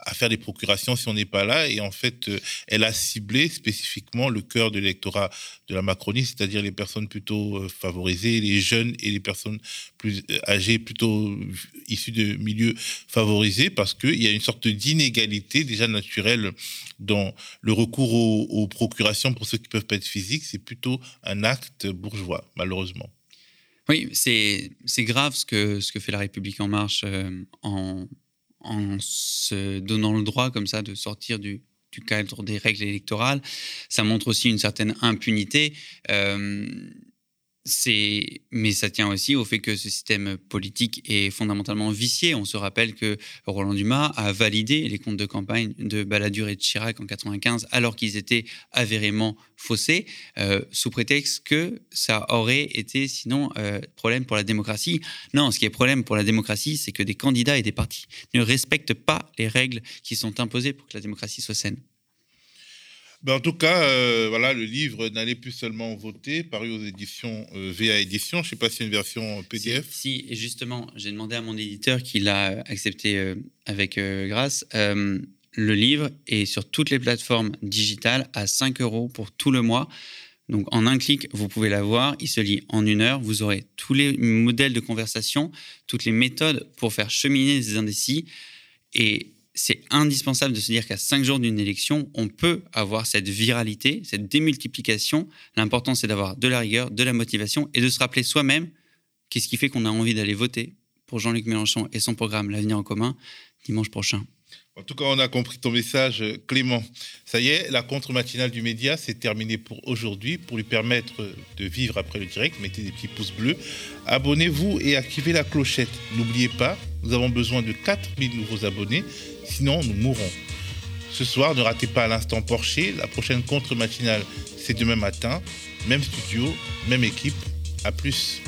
à faire des procurations si on n'est pas là. Et en fait, elle a ciblé spécifiquement le cœur de l'électorat de la Macronie, c'est-à-dire les personnes plutôt euh, favorisées, les jeunes et les personnes plus euh, âgées, plutôt issues de milieux favorisés, parce qu'il y a une sorte d'inégalité déjà naturelle dans le recours aux, procurations pour ceux qui peuvent pas être physiques. C'est plutôt un acte bourgeois, malheureusement. Oui, c'est grave ce que, ce que fait la République en marche euh, en, en se donnant le droit comme ça de sortir du, du cadre des règles électorales. Ça montre aussi une certaine impunité. Euh, mais ça tient aussi au fait que ce système politique est fondamentalement vicié. On se rappelle que Roland Dumas a validé les comptes de campagne de Balladur et de Chirac en 95 alors qu'ils étaient avérément faussés, euh, sous prétexte que ça aurait été sinon euh, problème pour la démocratie. Non, ce qui est problème pour la démocratie, c'est que des candidats et des partis ne respectent pas les règles qui sont imposées pour que la démocratie soit saine. Ben, en tout cas, euh, voilà, le livre n'allait plus seulement voter, paru aux éditions euh, VA Édition. Je ne sais pas si c'est une version PDF. Si, et justement, j'ai demandé à mon éditeur qui l'a accepté euh, avec grâce. le livre est sur toutes les plateformes digitales à 5 euros pour tout le mois. Donc en un clic, vous pouvez l'avoir. Il se lit en une heure. Vous aurez tous les modèles de conversation, toutes les méthodes pour faire cheminer les indécis. Et c'est indispensable de se dire qu'à cinq jours d'une élection, on peut avoir cette viralité, cette démultiplication. L'important, c'est d'avoir de la rigueur, de la motivation et de se rappeler soi-même qu'est-ce qui fait qu'on a envie d'aller voter pour Jean-Luc Mélenchon et son programme L'avenir en commun dimanche prochain. En tout cas, on a compris ton message, Clément. Ça y est, la contre-matinale du média, c'est terminé pour aujourd'hui. Pour lui permettre de vivre après le direct, mettez des petits pouces bleus, abonnez-vous et activez la clochette. N'oubliez pas, nous avons besoin de 4000 nouveaux abonnés sinon nous mourrons. Ce soir, ne ratez pas l'instant Porsche. La prochaine contre-matinale, c'est demain matin. Même studio, même équipe. À plus.